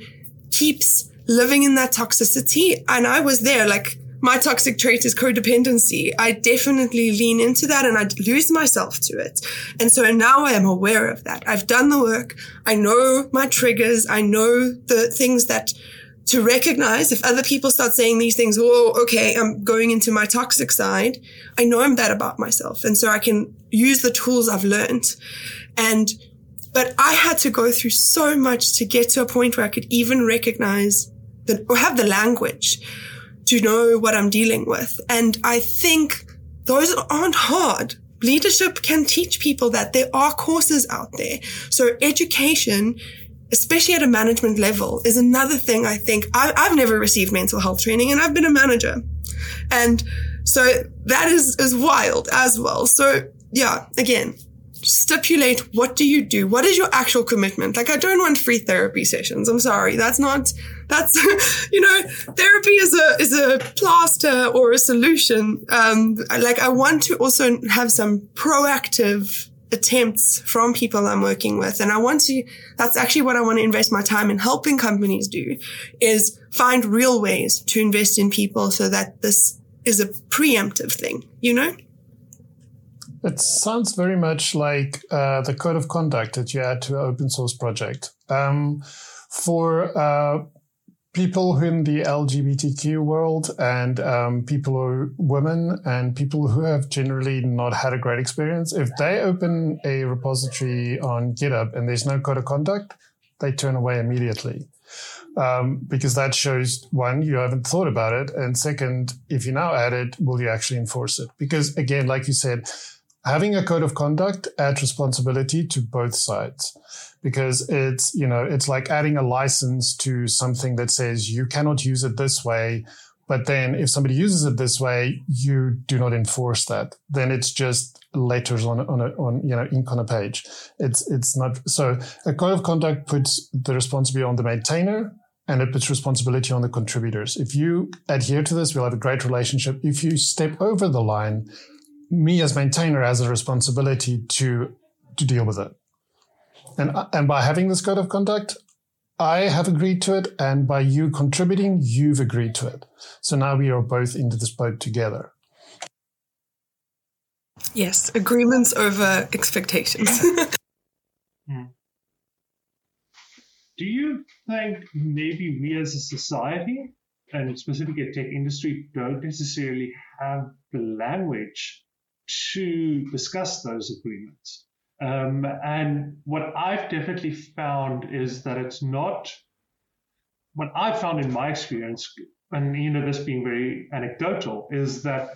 keeps living in that toxicity and i was there like my toxic trait is codependency. I definitely lean into that and I lose myself to it. And so now I am aware of that. I've done the work. I know my triggers. I know the things that to recognize if other people start saying these things, oh, okay, I'm going into my toxic side. I know I'm that about myself. And so I can use the tools I've learned. And, but I had to go through so much to get to a point where I could even recognize that or have the language to know what I'm dealing with. And I think those aren't hard. Leadership can teach people that there are courses out there. So education, especially at a management level, is another thing I think I, have never received mental health training and I've been a manager. And so that is, is wild as well. So yeah, again, stipulate what do you do? What is your actual commitment? Like, I don't want free therapy sessions. I'm sorry. That's not, that's, [laughs] you know, therapy is a, is a plaster or a solution. Um, like I want to also have some proactive attempts from people I'm working with. And I want to, that's actually what I want to invest my time in helping companies do is find real ways to invest in people so that this is a preemptive thing, you know? It sounds very much like uh, the code of conduct that you add to an open source project. Um, for uh, people in the LGBTQ world and um, people who are women and people who have generally not had a great experience, if they open a repository on GitHub and there's no code of conduct, they turn away immediately. Um, because that shows one, you haven't thought about it. And second, if you now add it, will you actually enforce it? Because again, like you said, having a code of conduct adds responsibility to both sides because it's you know it's like adding a license to something that says you cannot use it this way but then if somebody uses it this way you do not enforce that. Then it's just letters on on a, on you know ink on a page. It's it's not so a code of conduct puts the responsibility on the maintainer and it puts responsibility on the contributors. If you adhere to this we'll have a great relationship. If you step over the line me as maintainer has a responsibility to to deal with it. And and by having this code of conduct, I have agreed to it, and by you contributing, you've agreed to it. So now we are both into this boat together. Yes, agreements over expectations. [laughs] hmm. Do you think maybe we as a society, and specifically a tech industry, don't necessarily have the language to discuss those agreements. Um, and what I've definitely found is that it's not what I've found in my experience, and you know this being very anecdotal, is that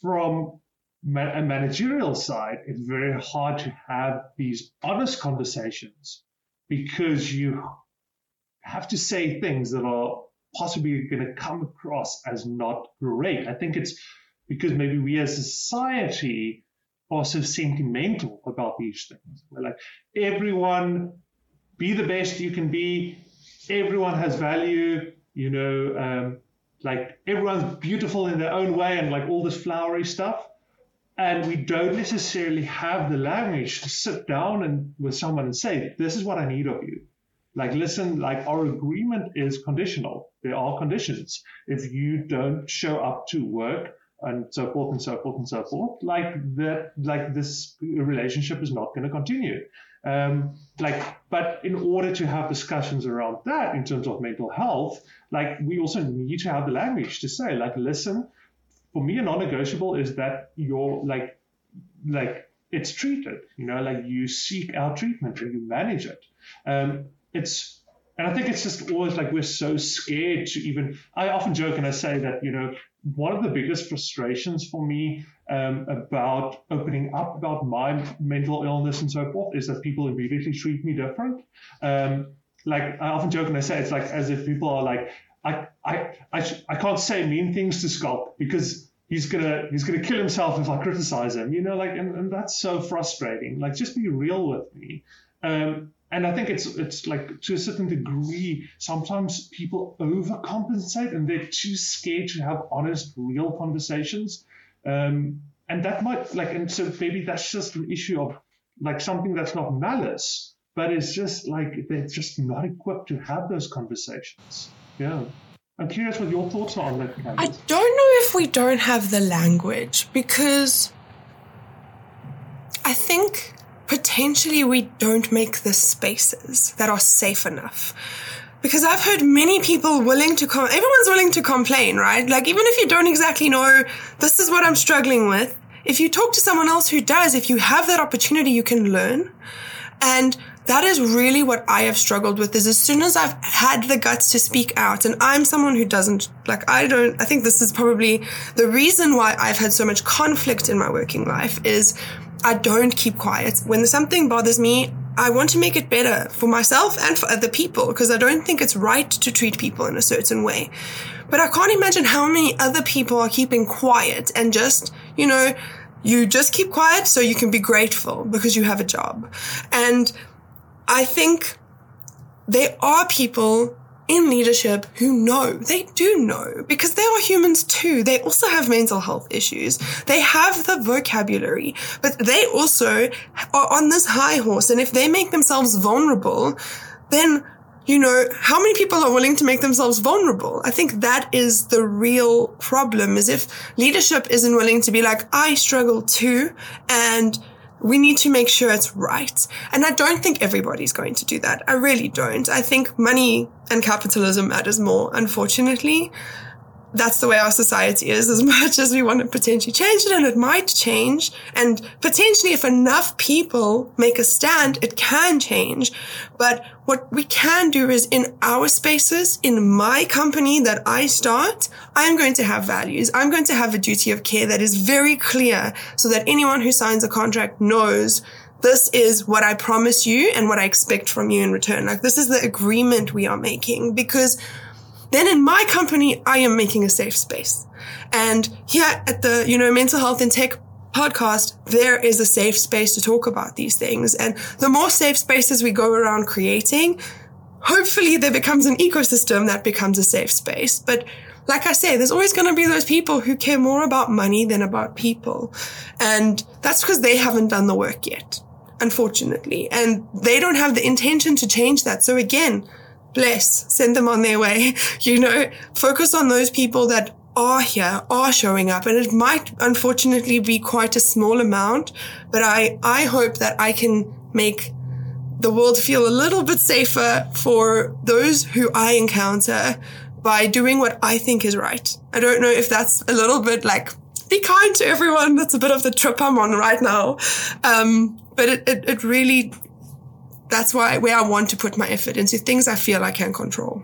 from a managerial side, it's very hard to have these honest conversations because you have to say things that are possibly going to come across as not great. I think it's because maybe we as a society are so sentimental about these things. We're like, everyone, be the best you can be. Everyone has value, you know, um, like everyone's beautiful in their own way and like all this flowery stuff. And we don't necessarily have the language to sit down and with someone and say, this is what I need of you. Like, listen, like our agreement is conditional. There are conditions. If you don't show up to work, and so forth and so forth and so forth, like that, like this relationship is not going to continue. Um, like, but in order to have discussions around that in terms of mental health, like we also need to have the language to say, like, listen, for me, a non-negotiable is that you're like, like it's treated, you know, like you seek out treatment and you manage it. Um, it's and I think it's just always like we're so scared to even. I often joke and I say that, you know, one of the biggest frustrations for me um, about opening up about my mental illness and so forth is that people immediately treat me different. Um, like I often joke and I say it's like as if people are like, I, I, I, I can't say mean things to Schalk because he's gonna he's gonna kill himself if I criticize him. You know, like and, and that's so frustrating. Like just be real with me. Um, and I think it's it's like to a certain degree, sometimes people overcompensate and they're too scared to have honest, real conversations. Um, and that might like and so maybe that's just an issue of like something that's not malice, but it's just like they're just not equipped to have those conversations. Yeah. I'm curious what your thoughts are on that. Candice. I don't know if we don't have the language because I think potentially we don't make the spaces that are safe enough. Because I've heard many people willing to com- everyone's willing to complain, right? Like even if you don't exactly know this is what I'm struggling with, if you talk to someone else who does, if you have that opportunity, you can learn. And that is really what I have struggled with is as soon as I've had the guts to speak out and I'm someone who doesn't like I don't I think this is probably the reason why I've had so much conflict in my working life is I don't keep quiet. When something bothers me, I want to make it better for myself and for other people because I don't think it's right to treat people in a certain way. But I can't imagine how many other people are keeping quiet and just, you know, you just keep quiet so you can be grateful because you have a job. And I think there are people in leadership who know, they do know because they are humans too. They also have mental health issues. They have the vocabulary, but they also are on this high horse. And if they make themselves vulnerable, then you know, how many people are willing to make themselves vulnerable? I think that is the real problem is if leadership isn't willing to be like, I struggle too. And we need to make sure it's right. And I don't think everybody's going to do that. I really don't. I think money and capitalism matters more, unfortunately that's the way our society is as [laughs] much as we want to potentially change it and it might change. And potentially if enough people make a stand it can change. But what we can do is in our spaces in my company that i start i'm going to have values. I'm going to have a duty of care that is very clear so that anyone who signs a contract knows this is what I promise you and what I expect from you in return. Like this is the agreement we are making because then in my company, I am making a safe space. And here at the, you know, mental health and tech podcast, there is a safe space to talk about these things. And the more safe spaces we go around creating, hopefully there becomes an ecosystem that becomes a safe space. But like I say, there's always going to be those people who care more about money than about people. And that's because they haven't done the work yet, unfortunately. And they don't have the intention to change that. So again, bless, send them on their way. [laughs] You know, focus on those people that are here, are showing up. And it might unfortunately be quite a small amount, but I, I hope that I can make the world feel a little bit safer for those who I encounter by doing what I think is right. I don't know if that's a little bit like, be kind to everyone. That's a bit of the trip I'm on right now. Um, but it, it, it really that's why where I want to put my effort into things I feel I can control.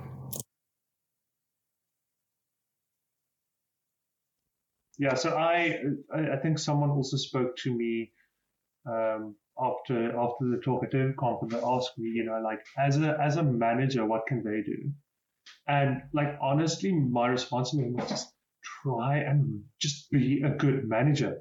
Yeah, so I I think someone also spoke to me um, after after the talk at DevConf and they asked me, you know, like as a as a manager, what can they do? And like honestly, my response to them was just try and just be a good manager.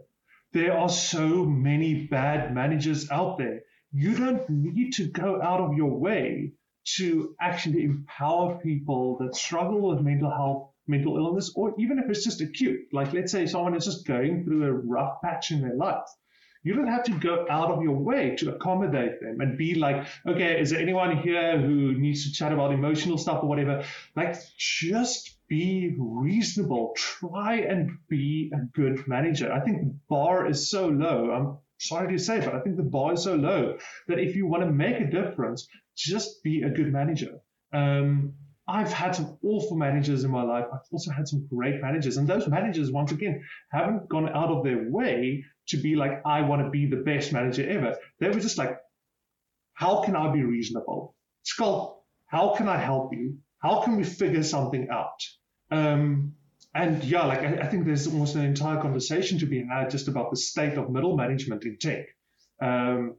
There are so many bad managers out there you don't need to go out of your way to actually empower people that struggle with mental health, mental illness, or even if it's just acute. Like, let's say someone is just going through a rough patch in their life. You don't have to go out of your way to accommodate them and be like, okay, is there anyone here who needs to chat about emotional stuff or whatever? Like, just be reasonable. Try and be a good manager. I think the bar is so low. I'm sorry to say, but I think the bar is so low that if you want to make a difference, just be a good manager. Um, I've had some awful managers in my life. I've also had some great managers. And those managers, once again, haven't gone out of their way to be like, I want to be the best manager ever. They were just like, how can I be reasonable? Schalk, how can I help you? How can we figure something out? Um, and yeah, like I, I, think there's almost an entire conversation to be had just about the state of middle management in tech. Um,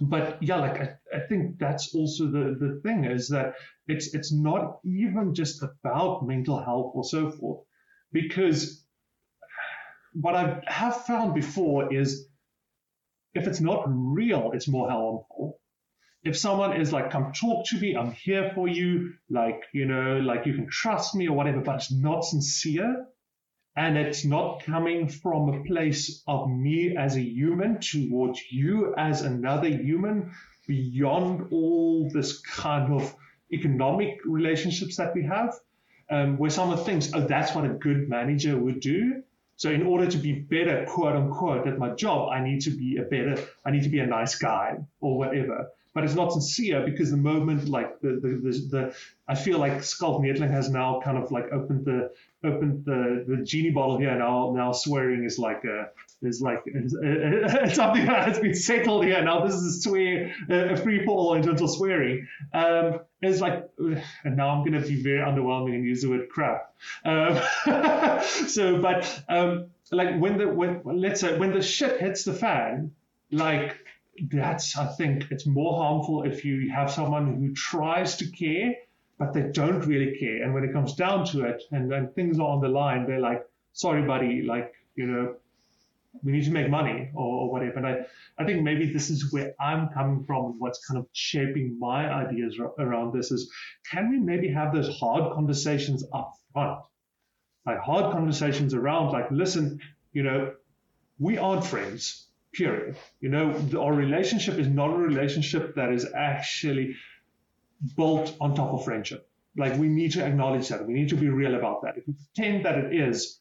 but yeah, like I, I, think that's also the, the thing is that it's it's not even just about mental health or so forth, because what I have found before is if it's not real, it's more harmful. If someone is like, come talk to me, I'm here for you, like, you know, like you can trust me or whatever, but it's not sincere and it's not coming from a place of me as a human towards you as another human beyond all this kind of economic relationships that we have, um, where someone thinks, oh, that's what a good manager would do. So in order to be better, quote unquote, at my job, I need to be a better, I need to be a nice guy or whatever. But it's not sincere because the moment like the the, the, the I feel like Schalk Neethling has now kind of like opened the opened the, the genie bottle here now now swearing is like a is like [laughs] something that has been settled here. Now this is a swear a free fall in terms of swearing. Um it's like [sighs] and now i'm going to be very underwhelming and use the word crap. Um, [laughs] so but um like when the when let's say when the shit hits the fan like that's i think it's more harmful if you have someone who tries to care but they don't really care. And when it comes down to it, and things are on the line, they're like, sorry, buddy, like, you know, we need to make money or, or whatever. And I, I think maybe this is where I'm coming from, what's kind of shaping my ideas around this is can we maybe have those hard conversations up front? Like hard conversations around, like, listen, you know, we aren't friends, period. You know, our relationship is not a relationship that is actually built on top of friendship. Like we need to acknowledge that. We need to be real about that. If we pretend that it is,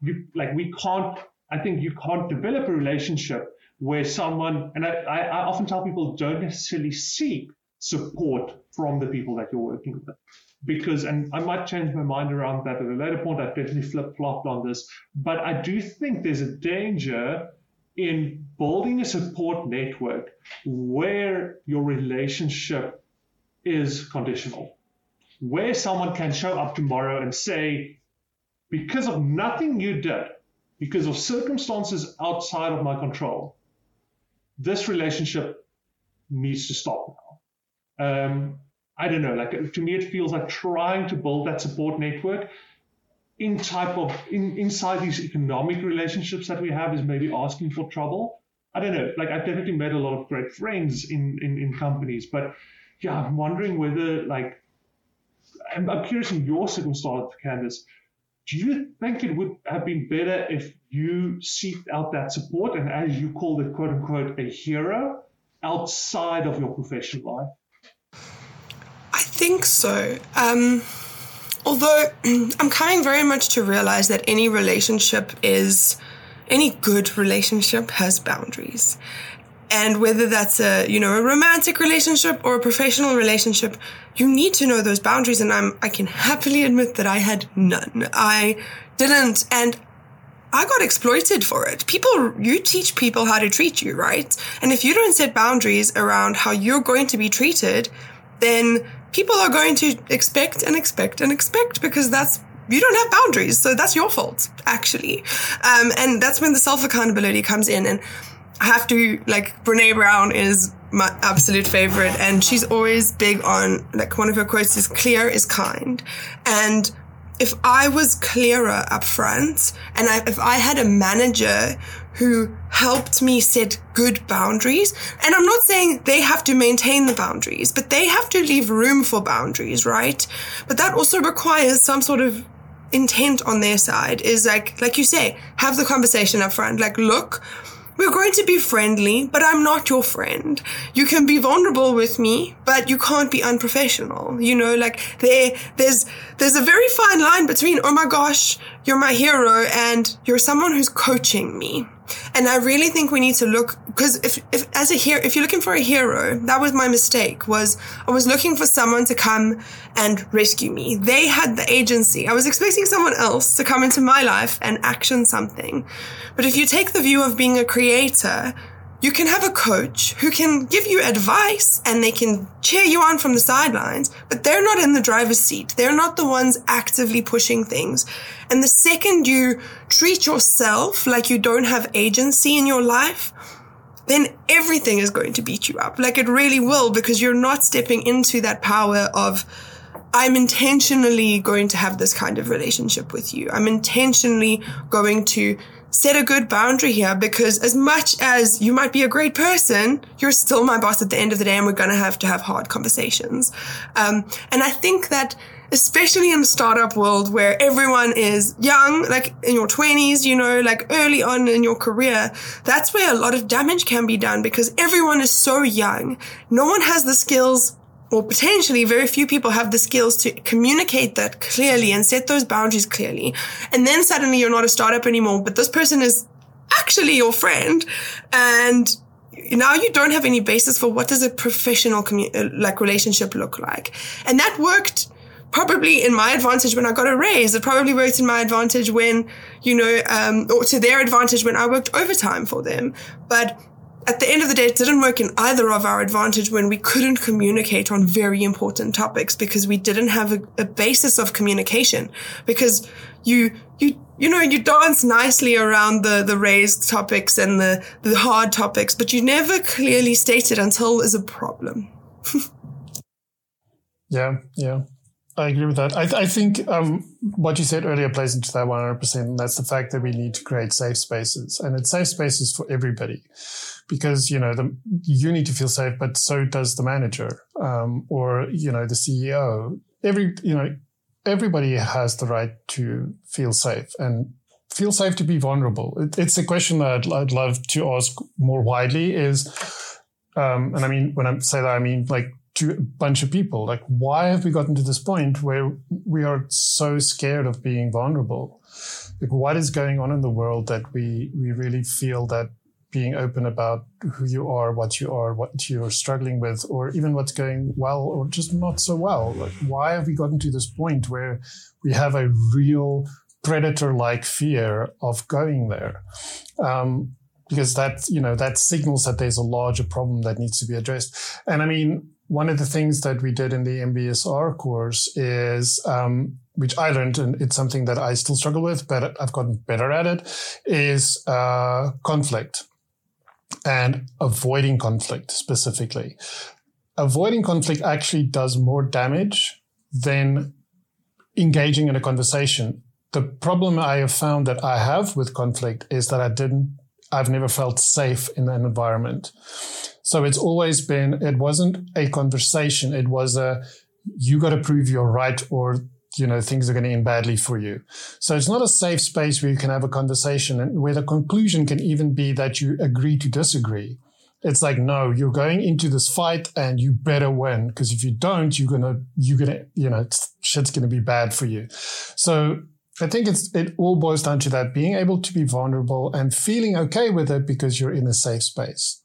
you, like we can't. I think you can't develop a relationship where someone and I, I, often tell people don't necessarily seek support from the people that you're working with because and I might change my mind around that at a later point. I've definitely flip flopped on this, but I do think there's a danger in building a support network where your relationship is conditional, where someone can show up tomorrow and say, because of nothing you did, because of circumstances outside of my control, this relationship needs to stop now. Um, I don't know. Like to me, it feels like trying to build that support network in type of in, inside these economic relationships that we have is maybe asking for trouble. I don't know. Like I've definitely made a lot of great friends in in, in companies, but yeah, I'm wondering whether, like, I'm, I'm curious in your circumstance, Candice, do you think it would have been better if you seeked out that support and, as you called it, quote unquote, a hero outside of your professional life? I think so. Um, although [clears throat] I'm coming very much to realize that any relationship is, any good relationship has boundaries. And whether that's a, you know, a romantic relationship or a professional relationship, you need to know those boundaries. And I'm, I can happily admit that I had none. I didn't. And I got exploited for it. People, you teach people how to treat you, right? And if you don't set boundaries around how you're going to be treated, then people are going to expect and expect and expect because that's you don't have boundaries. So that's your fault, actually. Um, and that's when the self accountability comes in. And I have to like Brene Brown is my absolute favorite, and she's always big on like one of her quotes is "clear is kind," and if I was clearer up front, and I, if I had a manager who helped me set good boundaries, and I'm not saying they have to maintain the boundaries, but they have to leave room for boundaries, right? But that also requires some sort of intent on their side is like, like you say, have the conversation up front. Like, look, we're going to be friendly, but I'm not your friend. You can be vulnerable with me, but you can't be unprofessional. You know, like there, there's, there's a very fine line between, oh my gosh, you're my hero and you're someone who's coaching me. And I really think we need to look because if, if as a hero, if you're looking for a hero, that was my mistake. Was I was looking for someone to come and rescue me. They had the agency. I was expecting someone else to come into my life and action something. But if you take the view of being a creator, you can have a coach who can give you advice and they can cheer you on from the sidelines, but they're not in the driver's seat. They're not the ones actively pushing things. And the second you treat yourself like you don't have agency in your life, then everything is going to beat you up. Like it really will because you're not stepping into that power of, I'm intentionally going to have this kind of relationship with you. I'm intentionally going to set a good boundary here because as much as you might be a great person, you're still my boss at the end of the day and we're going to have to have hard conversations. Um, and I think that especially in the startup world where everyone is young, like in your twenties, you know, like early on in your career, that's where a lot of damage can be done because everyone is so young. No one has the skills or potentially very few people have the skills to communicate that clearly and set those boundaries clearly. And then suddenly you're not a startup anymore, but this person is actually your friend and now you don't have any basis for what does a professional commu- uh, like relationship look like. And that worked probably in my advantage when I got a raise. It probably worked in my advantage when, you know, um, or to their advantage when I worked overtime for them. But at the end of the day, it didn't work in either of our advantage when we couldn't communicate on very important topics because we didn't have a, a, basis of communication. Because you, you, you know, you dance nicely around the, the raised topics and the, the hard topics, but you never clearly state it until there's a problem. [laughs] yeah, yeah. I agree with that. I, th- I think um, what you said earlier plays into that 100%. And that's the fact that we need to create safe spaces. And it's safe spaces for everybody because, you know, the, you need to feel safe, but so does the manager um, or, you know, the CEO. Every, you know, everybody has the right to feel safe and feel safe to be vulnerable. It, it's a question that I'd, I'd, love to ask more widely is, um, and I mean, when I say that, I mean like to a bunch of people. Like, why have we gotten to this point where we are so scared of being vulnerable? Like, what is going on in the world that we, we really feel that being open about who you are, what you are, what you're struggling with, or even what's going well or just not so well? Like, why have we gotten to this point where we have a real predator like fear of going there? Um, because that you know that signals that there's a larger problem that needs to be addressed and i mean one of the things that we did in the MBSR course is, um, which I learned, and it's something that I still struggle with, but I've gotten better at it, is uh, conflict and avoiding conflict specifically. Avoiding conflict actually does more damage than engaging in a conversation. The problem I have found that I have with conflict is that I didn't, I've never felt safe in an environment. So it's always been, it wasn't a conversation. It was a, you got to prove you're right or, you know, things are going to end badly for you. So it's not a safe space where you can have a conversation and where the conclusion can even be that you agree to disagree. It's like, no, you're going into this fight and you better win. Cause if you don't, you're going to, you're going to, you know, shit's going to be bad for you. So I think it's, it all boils down to that being able to be vulnerable and feeling okay with it because you're in a safe space.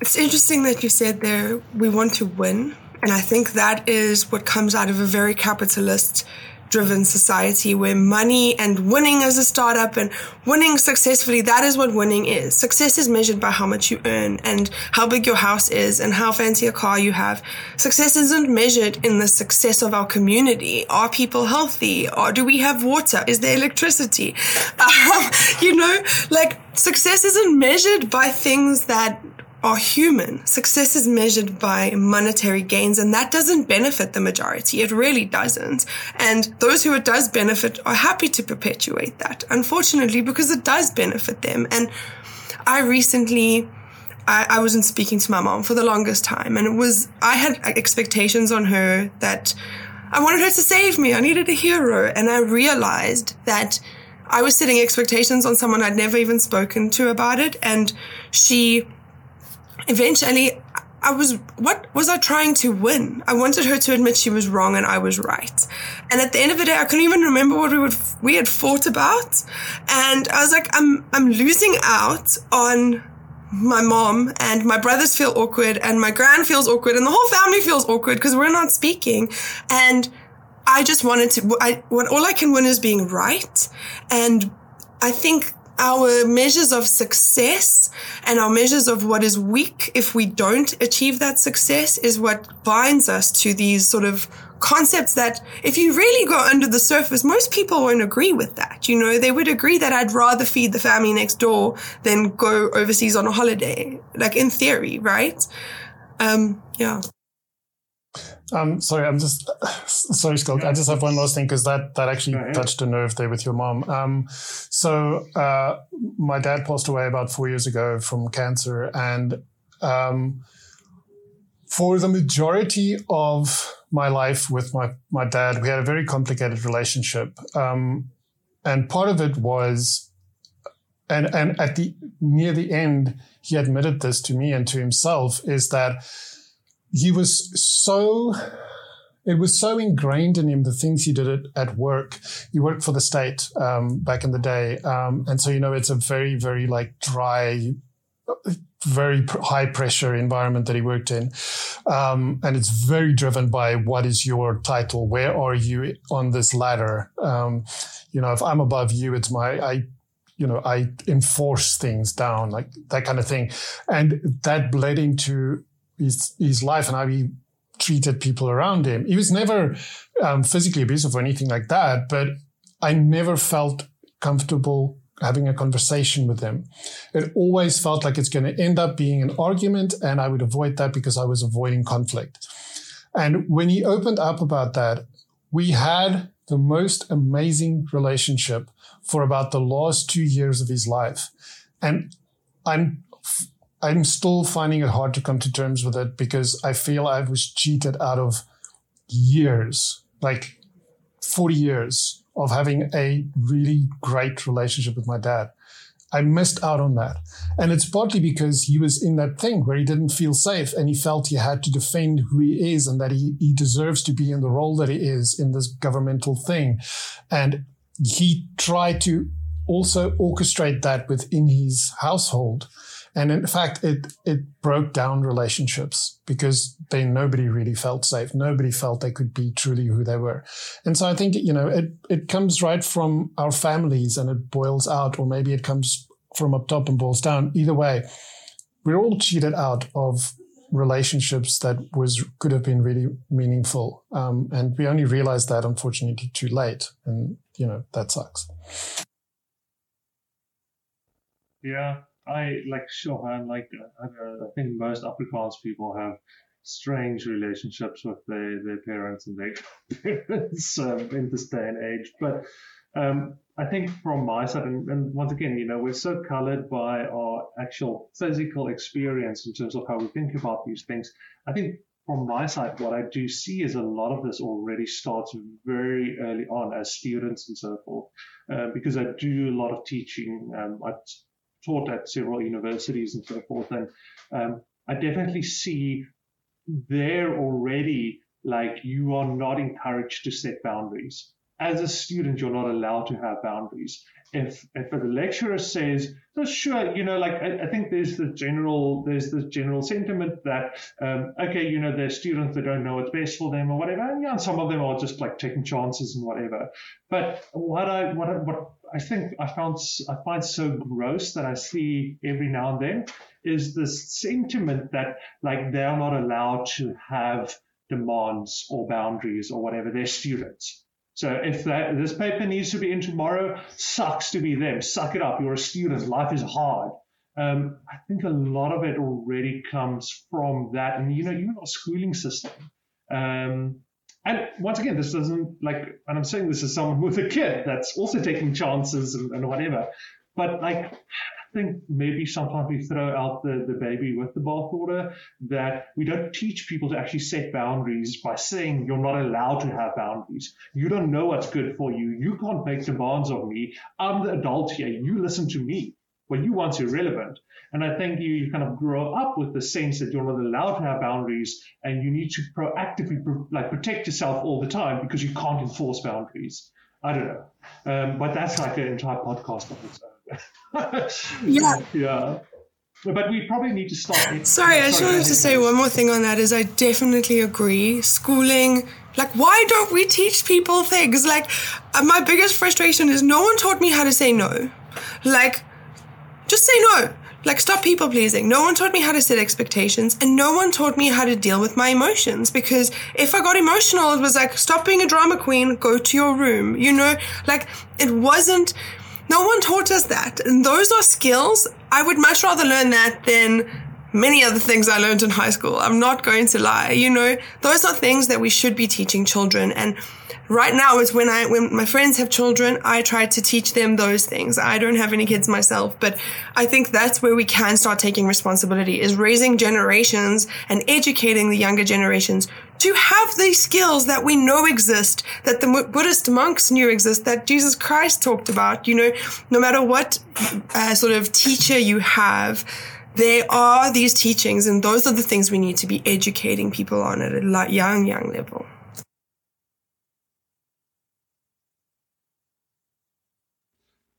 It's interesting that you said there we want to win. And I think that is what comes out of a very capitalist driven society where money and winning as a startup and winning successfully, that is what winning is. Success is measured by how much you earn and how big your house is and how fancy a car you have. Success isn't measured in the success of our community. Are people healthy? Or do we have water? Is there electricity? [laughs] Um, you know, like success isn't measured by things that are human. Success is measured by monetary gains, and that doesn't benefit the majority. It really doesn't. And those who it does benefit are happy to perpetuate that, unfortunately, because it does benefit them. And I recently, I, I wasn't speaking to my mom for the longest time, and it was, I had expectations on her that I wanted her to save me. I needed a hero. And I realized that I was setting expectations on someone I'd never even spoken to about it. And she, eventually I was, what was I trying to win? I wanted her to admit she was wrong and I was right. And at the end of the day, I couldn't even remember what we would, we had fought about. And I was like, I'm, I'm losing out on my mom and my brothers feel awkward and my grand feels awkward and the whole family feels awkward because we're not speaking. And I just wanted to, I, what, all I can win is being right. And I think our measures of success and our measures of what is weak if we don't achieve that success is what binds us to these sort of concepts that if you really go under the surface, most people won't agree with that. You know, they would agree that I'd rather feed the family next door than go overseas on a holiday, like in theory, right? Um, yeah. Um, sorry, I'm just [sighs] sorry, Schalk. I just have one last thing because that that actually touched a nerve there with your mom. Um, so uh, my dad passed away about four years ago from cancer, and um, for the majority of my life with my my dad, we had a very complicated relationship, um, and part of it was, and and at the near the end, he admitted this to me and to himself, is that he was so it was so ingrained in him the things he did at, at work. He worked for the state um, back in the day. Um, and so you know it's a very very like dry very high pressure environment that he worked in. Um, and it's very driven by what is your title? Where are you on this ladder? Um, you know if i'm above you it's my i you know i enforce things down like that kind of thing. And that bled into his, his life and how he treated people around him. He was never um, physically abusive or anything like that, but I never felt comfortable having a conversation with him. It always felt like it's going to end up being an argument, and I would avoid that because I was avoiding conflict. And when he opened up about that, we had the most amazing relationship for about the last two years of his life. And I'm I'm still finding it hard to come to terms with it because I feel I was cheated out of years, like 40 years of having a really great relationship with my dad. I missed out on that. And it's partly because he was in that thing where he didn't feel safe and he felt he had to defend who he is and that he, he deserves to be in the role that he is in this governmental thing. And he tried to also orchestrate that within his household and in fact, it, it broke down relationships because they, nobody really felt safe. Nobody felt they could be truly who they were. And so I think, you know, it, it comes right from our families and it boils out, or maybe it comes from up top and boils down. Either way, we're all cheated out of relationships that was could have been really meaningful. Um, and we only realized that unfortunately too late. And, you know, that sucks. Yeah, I like sure. Like I, I think most Afrikaans people have strange relationships with their, their parents and their [laughs] parents um, in this day and age. But um, I think from my side, and, and, once again, you know, we're so colored by our actual physical experience in terms of how we think about these things. I think from my side, what I do see is a lot of this already starts very early on as students and so forth, uh, because I do a lot of teaching. Um, I taught at several universities and so forth. And um, I definitely see there already like you are not encouraged to set boundaries. As a student, you're not allowed to have boundaries. If if the lecturer says, so sure, you know, like I, I think there's the general there's the general sentiment that um, okay, you know, there's students that don't know what's best for them or whatever. And yeah, some of them are just like taking chances and whatever. But what I what I, what I think I found I find so gross that I see every now and then is this sentiment that like they're not allowed to have demands or boundaries or whatever. They're students. So if that, this paper needs to be in tomorrow, sucks to be them. Suck it up. You're a student. Life is hard. Um, I think a lot of it already comes from that, and you know, even our schooling system. Um, and once again, this doesn't like, and I'm saying this as someone with a kid that's also taking chances and, and whatever. But like, think maybe sometimes we throw out the, the baby with the bathwater that we don't teach people to actually set boundaries by saying you're not allowed to have boundaries. You don't know what's good for you. You can't make demands of me. I'm the adult here. You listen to me. What you want want's irrelevant. And I think you, you kind of grow up with the sense that you're not allowed to have boundaries and you need to proactively like protect yourself all the time because you can't enforce boundaries. I don't know. Um, but that's like an entire podcast own. Yeah. [laughs] Yeah. But we probably need to start. Sorry, I just wanted to say one more thing on that. Is I definitely agree. Schooling, like, why don't we teach people things? Like, uh, my biggest frustration is no one taught me how to say no. Like, just say no. Like, stop people pleasing. No one taught me how to set expectations, and no one taught me how to deal with my emotions. Because if I got emotional, it was like, stop being a drama queen, go to your room. You know, like, it wasn't, no one taught us that. And those are skills. I would much rather learn that than many other things I learned in high school. I'm not going to lie. You know, those are things that we should be teaching children. And right now is when I, when my friends have children, I try to teach them those things. I don't have any kids myself, but I think that's where we can start taking responsibility is raising generations and educating the younger generations to have these skills that we know exist, that the Buddhist monks knew exist, that Jesus Christ talked about. You know, no matter what uh, sort of teacher you have, there are these teachings, and those are the things we need to be educating people on at a young, young level.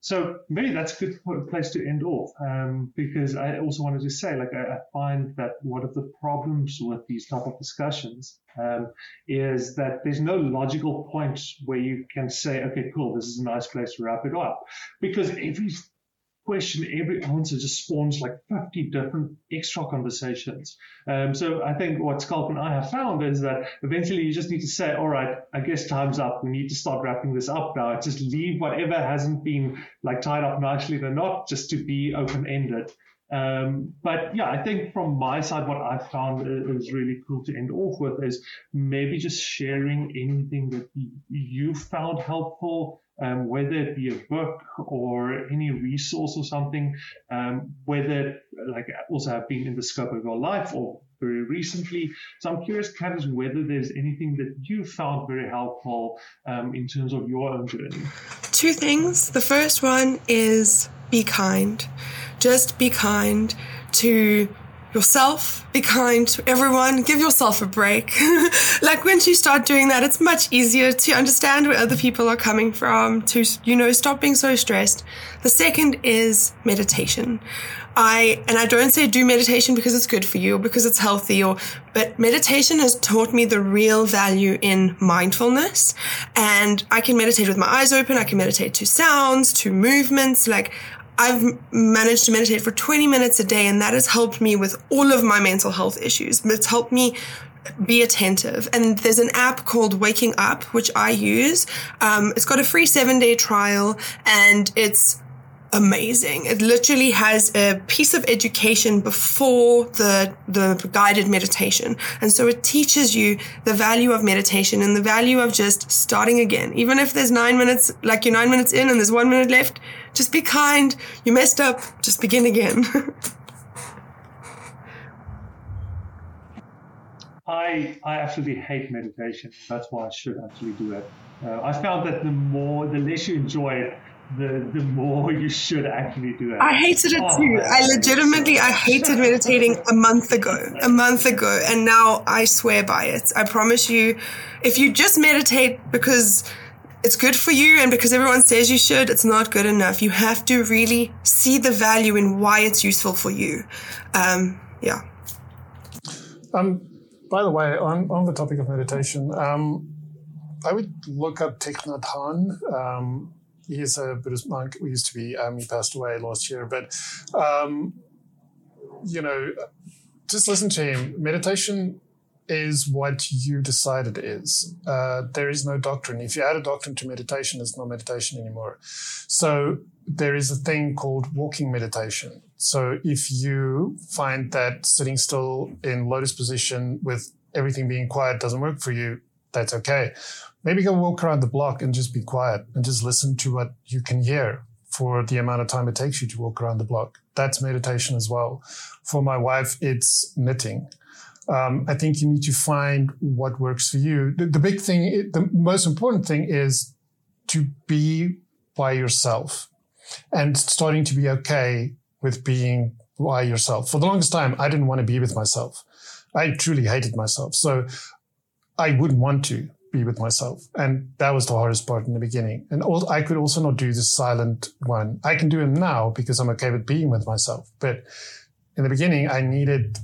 So maybe that's a good place to end off um, because I also wanted to say, like, I, I, find that one of the problems with these type of discussions um, is that there's no logical point where you can say, okay, cool, this is a nice place to wrap it up. Because every question, every answer just spawns like 50 different extra conversations. Um, so I think what Schalk and I have found is that eventually you just need to say, all right, I guess time's up. We need to start wrapping this up now. Just leave whatever hasn't been like tied up nicely a knot just to be open ended. Um, but yeah, I think from my side, what I've found is really cool to end off with is maybe just sharing anything that you found helpful um, whether it be a book or any resource or something, um, whether like also have been in the scope of your life or very recently. So I'm curious, Candice, whether there's anything that you found very helpful um, in terms of your own journey. Two things. The first one is be kind. Just be kind to yourself, be kind to everyone, give yourself a break. [laughs] like once you start doing that, it's much easier to understand where other people are coming from, to, you know, stop being so stressed. The second is meditation. I, and I don't say do meditation because it's good for you or because it's healthy or, but meditation has taught me the real value in mindfulness. And I can meditate with my eyes open. I can meditate to sounds, to movements. Like I've managed to meditate for 20 minutes a day, and that has helped me with all of my mental health issues. It's helped me be attentive. And there's an app called Waking Up, which I use. Um, it's got a free seven day trial, and it's amazing. It literally has a piece of education before the the guided meditation. And so it teaches you the value of meditation and the value of just starting again. Even if there's 9 minutes like you're 9 minutes in and there's 1 minute left, just be kind. You messed up, just begin again. [laughs] I I absolutely hate meditation. That's why I should actually do it. Uh, I found that the more, the less you enjoy it, the the more you should actually do it. I hated it oh, too. I legitimately I hated meditating a month ago. A month ago. And now I swear by it. I promise you, if you just meditate because it's good for you and because everyone says you should, it's not good enough. You have to really see the value in why it's useful for you. Um, yeah. Um, by the way, on, on the topic of meditation, um, I would look up Thich Nhat Hanh. Um, he's a Buddhist monk. We used to be. Um, he passed away last year, but um, you know, just listen to him. Meditation is what you decide it is. Uh, there is no doctrine. If you add a doctrine to meditation, it's not meditation anymore. So there is a thing called walking meditation. So if you find that sitting still in lotus position with everything being quiet doesn't work for you, that's okay maybe go walk around the block and just be quiet and just listen to what you can hear for the amount of time it takes you to walk around the block. That's meditation as well. For my wife, it's knitting. Um, I think you need to find what works for you. The, the big thing, the most important thing is to be by yourself and starting to be okay with being by yourself. For the longest time, I didn't want to be with myself. I truly hated myself. So I wouldn't want to be with myself. And that was the hardest part in the beginning. And also, I could also not do the silent one. I can do it now because I'm okay with being with myself. But in the beginning, I needed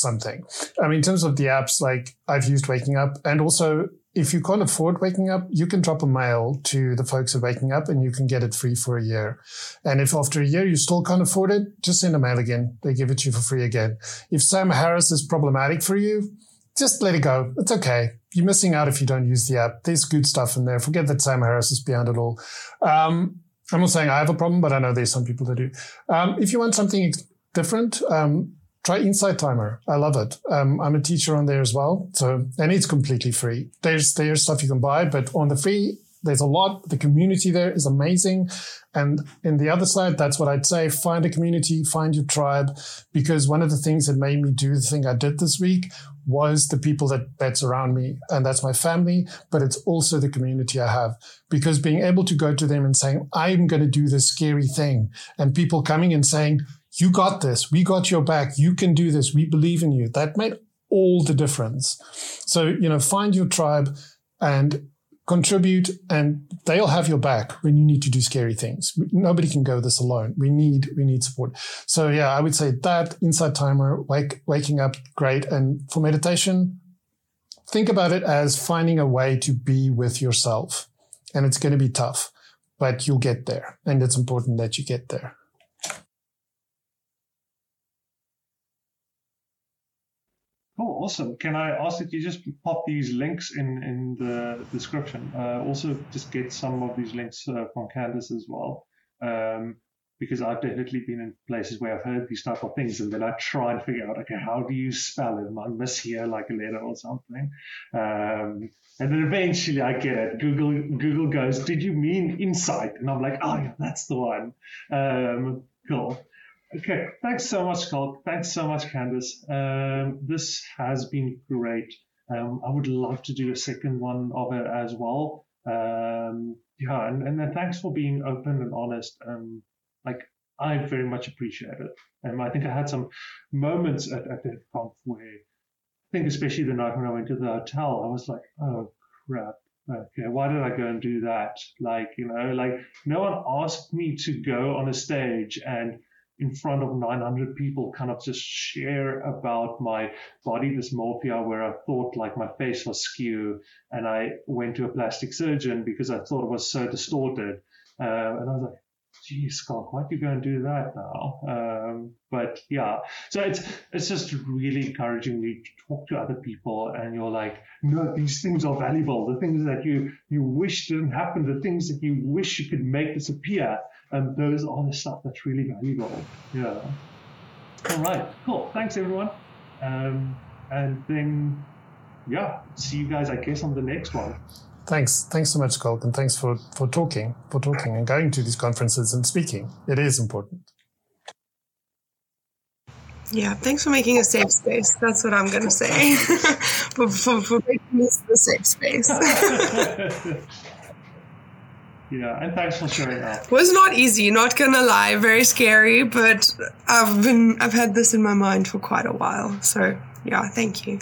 something. I mean, in terms of the apps, like I've used Waking Up and also if you can't afford Waking Up, you can drop a mail to the folks at Waking Up and you can get it free for a year. And if after a year you still can't afford it, just send a mail again. They give it to you for free again. If Sam Harris is problematic for you, just let it go. It's okay. You're missing out if you don't use the app. There's good stuff in there. Forget that Sam Harris is behind it all. Um, I'm not saying I have a problem, but I know there's some people that do. Um, if you want something different, um, try Insight Timer. I love it. Um, I'm a teacher on there as well. So, and it's completely free. There's, there's stuff you can buy, but on the free, there's a lot. The community there is amazing. And in the other side, that's what I'd say. Find a community, find your tribe, because one of the things that made me do the thing I did this week was the people that that's around me. And that's my family, but it's also the community I have because being able to go to them and saying, I'm going to do this scary thing and people coming and saying, you got this. We got your back. You can do this. We believe in you. That made all the difference. So, you know, find your tribe and contribute and they'll have your back when you need to do scary things. Nobody can go this alone. We need, we need support. So yeah, I would say that Insight Timer, wake, waking up, great. And for meditation, think about it as finding a way to be with yourself and it's going to be tough, but you'll get there. And it's important that you get there. Cool, awesome. Can I ask that you just pop these links in, in the description? Uh, also, just get some of these links uh, from Candice as well. Um, because I've definitely been in places where I've heard these type of things and then I try and figure out, okay, how do you spell it? I miss here like a letter or something. Um, and then eventually I get it. Google Google goes, did you mean insight? And I'm like, oh yeah, that's the one. Um, cool. Okay, thanks so much, Schalk. Thanks so much, Candice. Um, this has been great. Um, I would love to do a second one of it as well. Um, yeah, and, and then thanks for being open and honest. Um, like, I very much appreciate it. And I think I had some moments at, at the conf where I think especially the night when I went to the hotel, I was like, oh crap. Okay, why did I go and do that? Like, you know, like no one asked me to go on a stage and in front of 900 people kind of just share about my body dysmorphia where I thought like my face was skew and I went to a plastic surgeon because I thought it was so distorted. Uh, and I was like, geez, Schalk, why'd you go and do that now? Um, but yeah, so it's it's just really encouraging me to talk to other people, and you're like, no, these things are valuable. The things that you you wish didn't happen, the things that you wish you could make disappear, and those are the stuff that's really valuable. Yeah. All right, cool. Thanks everyone, um, and then yeah, see you guys, I guess, on the next one. Thanks. Thanks so much, Schalk, and thanks for, for talking, for talking and going to these conferences and speaking. It is important. Yeah, thanks for making a safe space. That's what I'm going to say. [laughs] for, for, for making this a safe space. [laughs] yeah, and thanks for sharing that. Was not easy, not gonna lie, very scary, but I've been I've had this in my mind for quite a while. So yeah, thank you.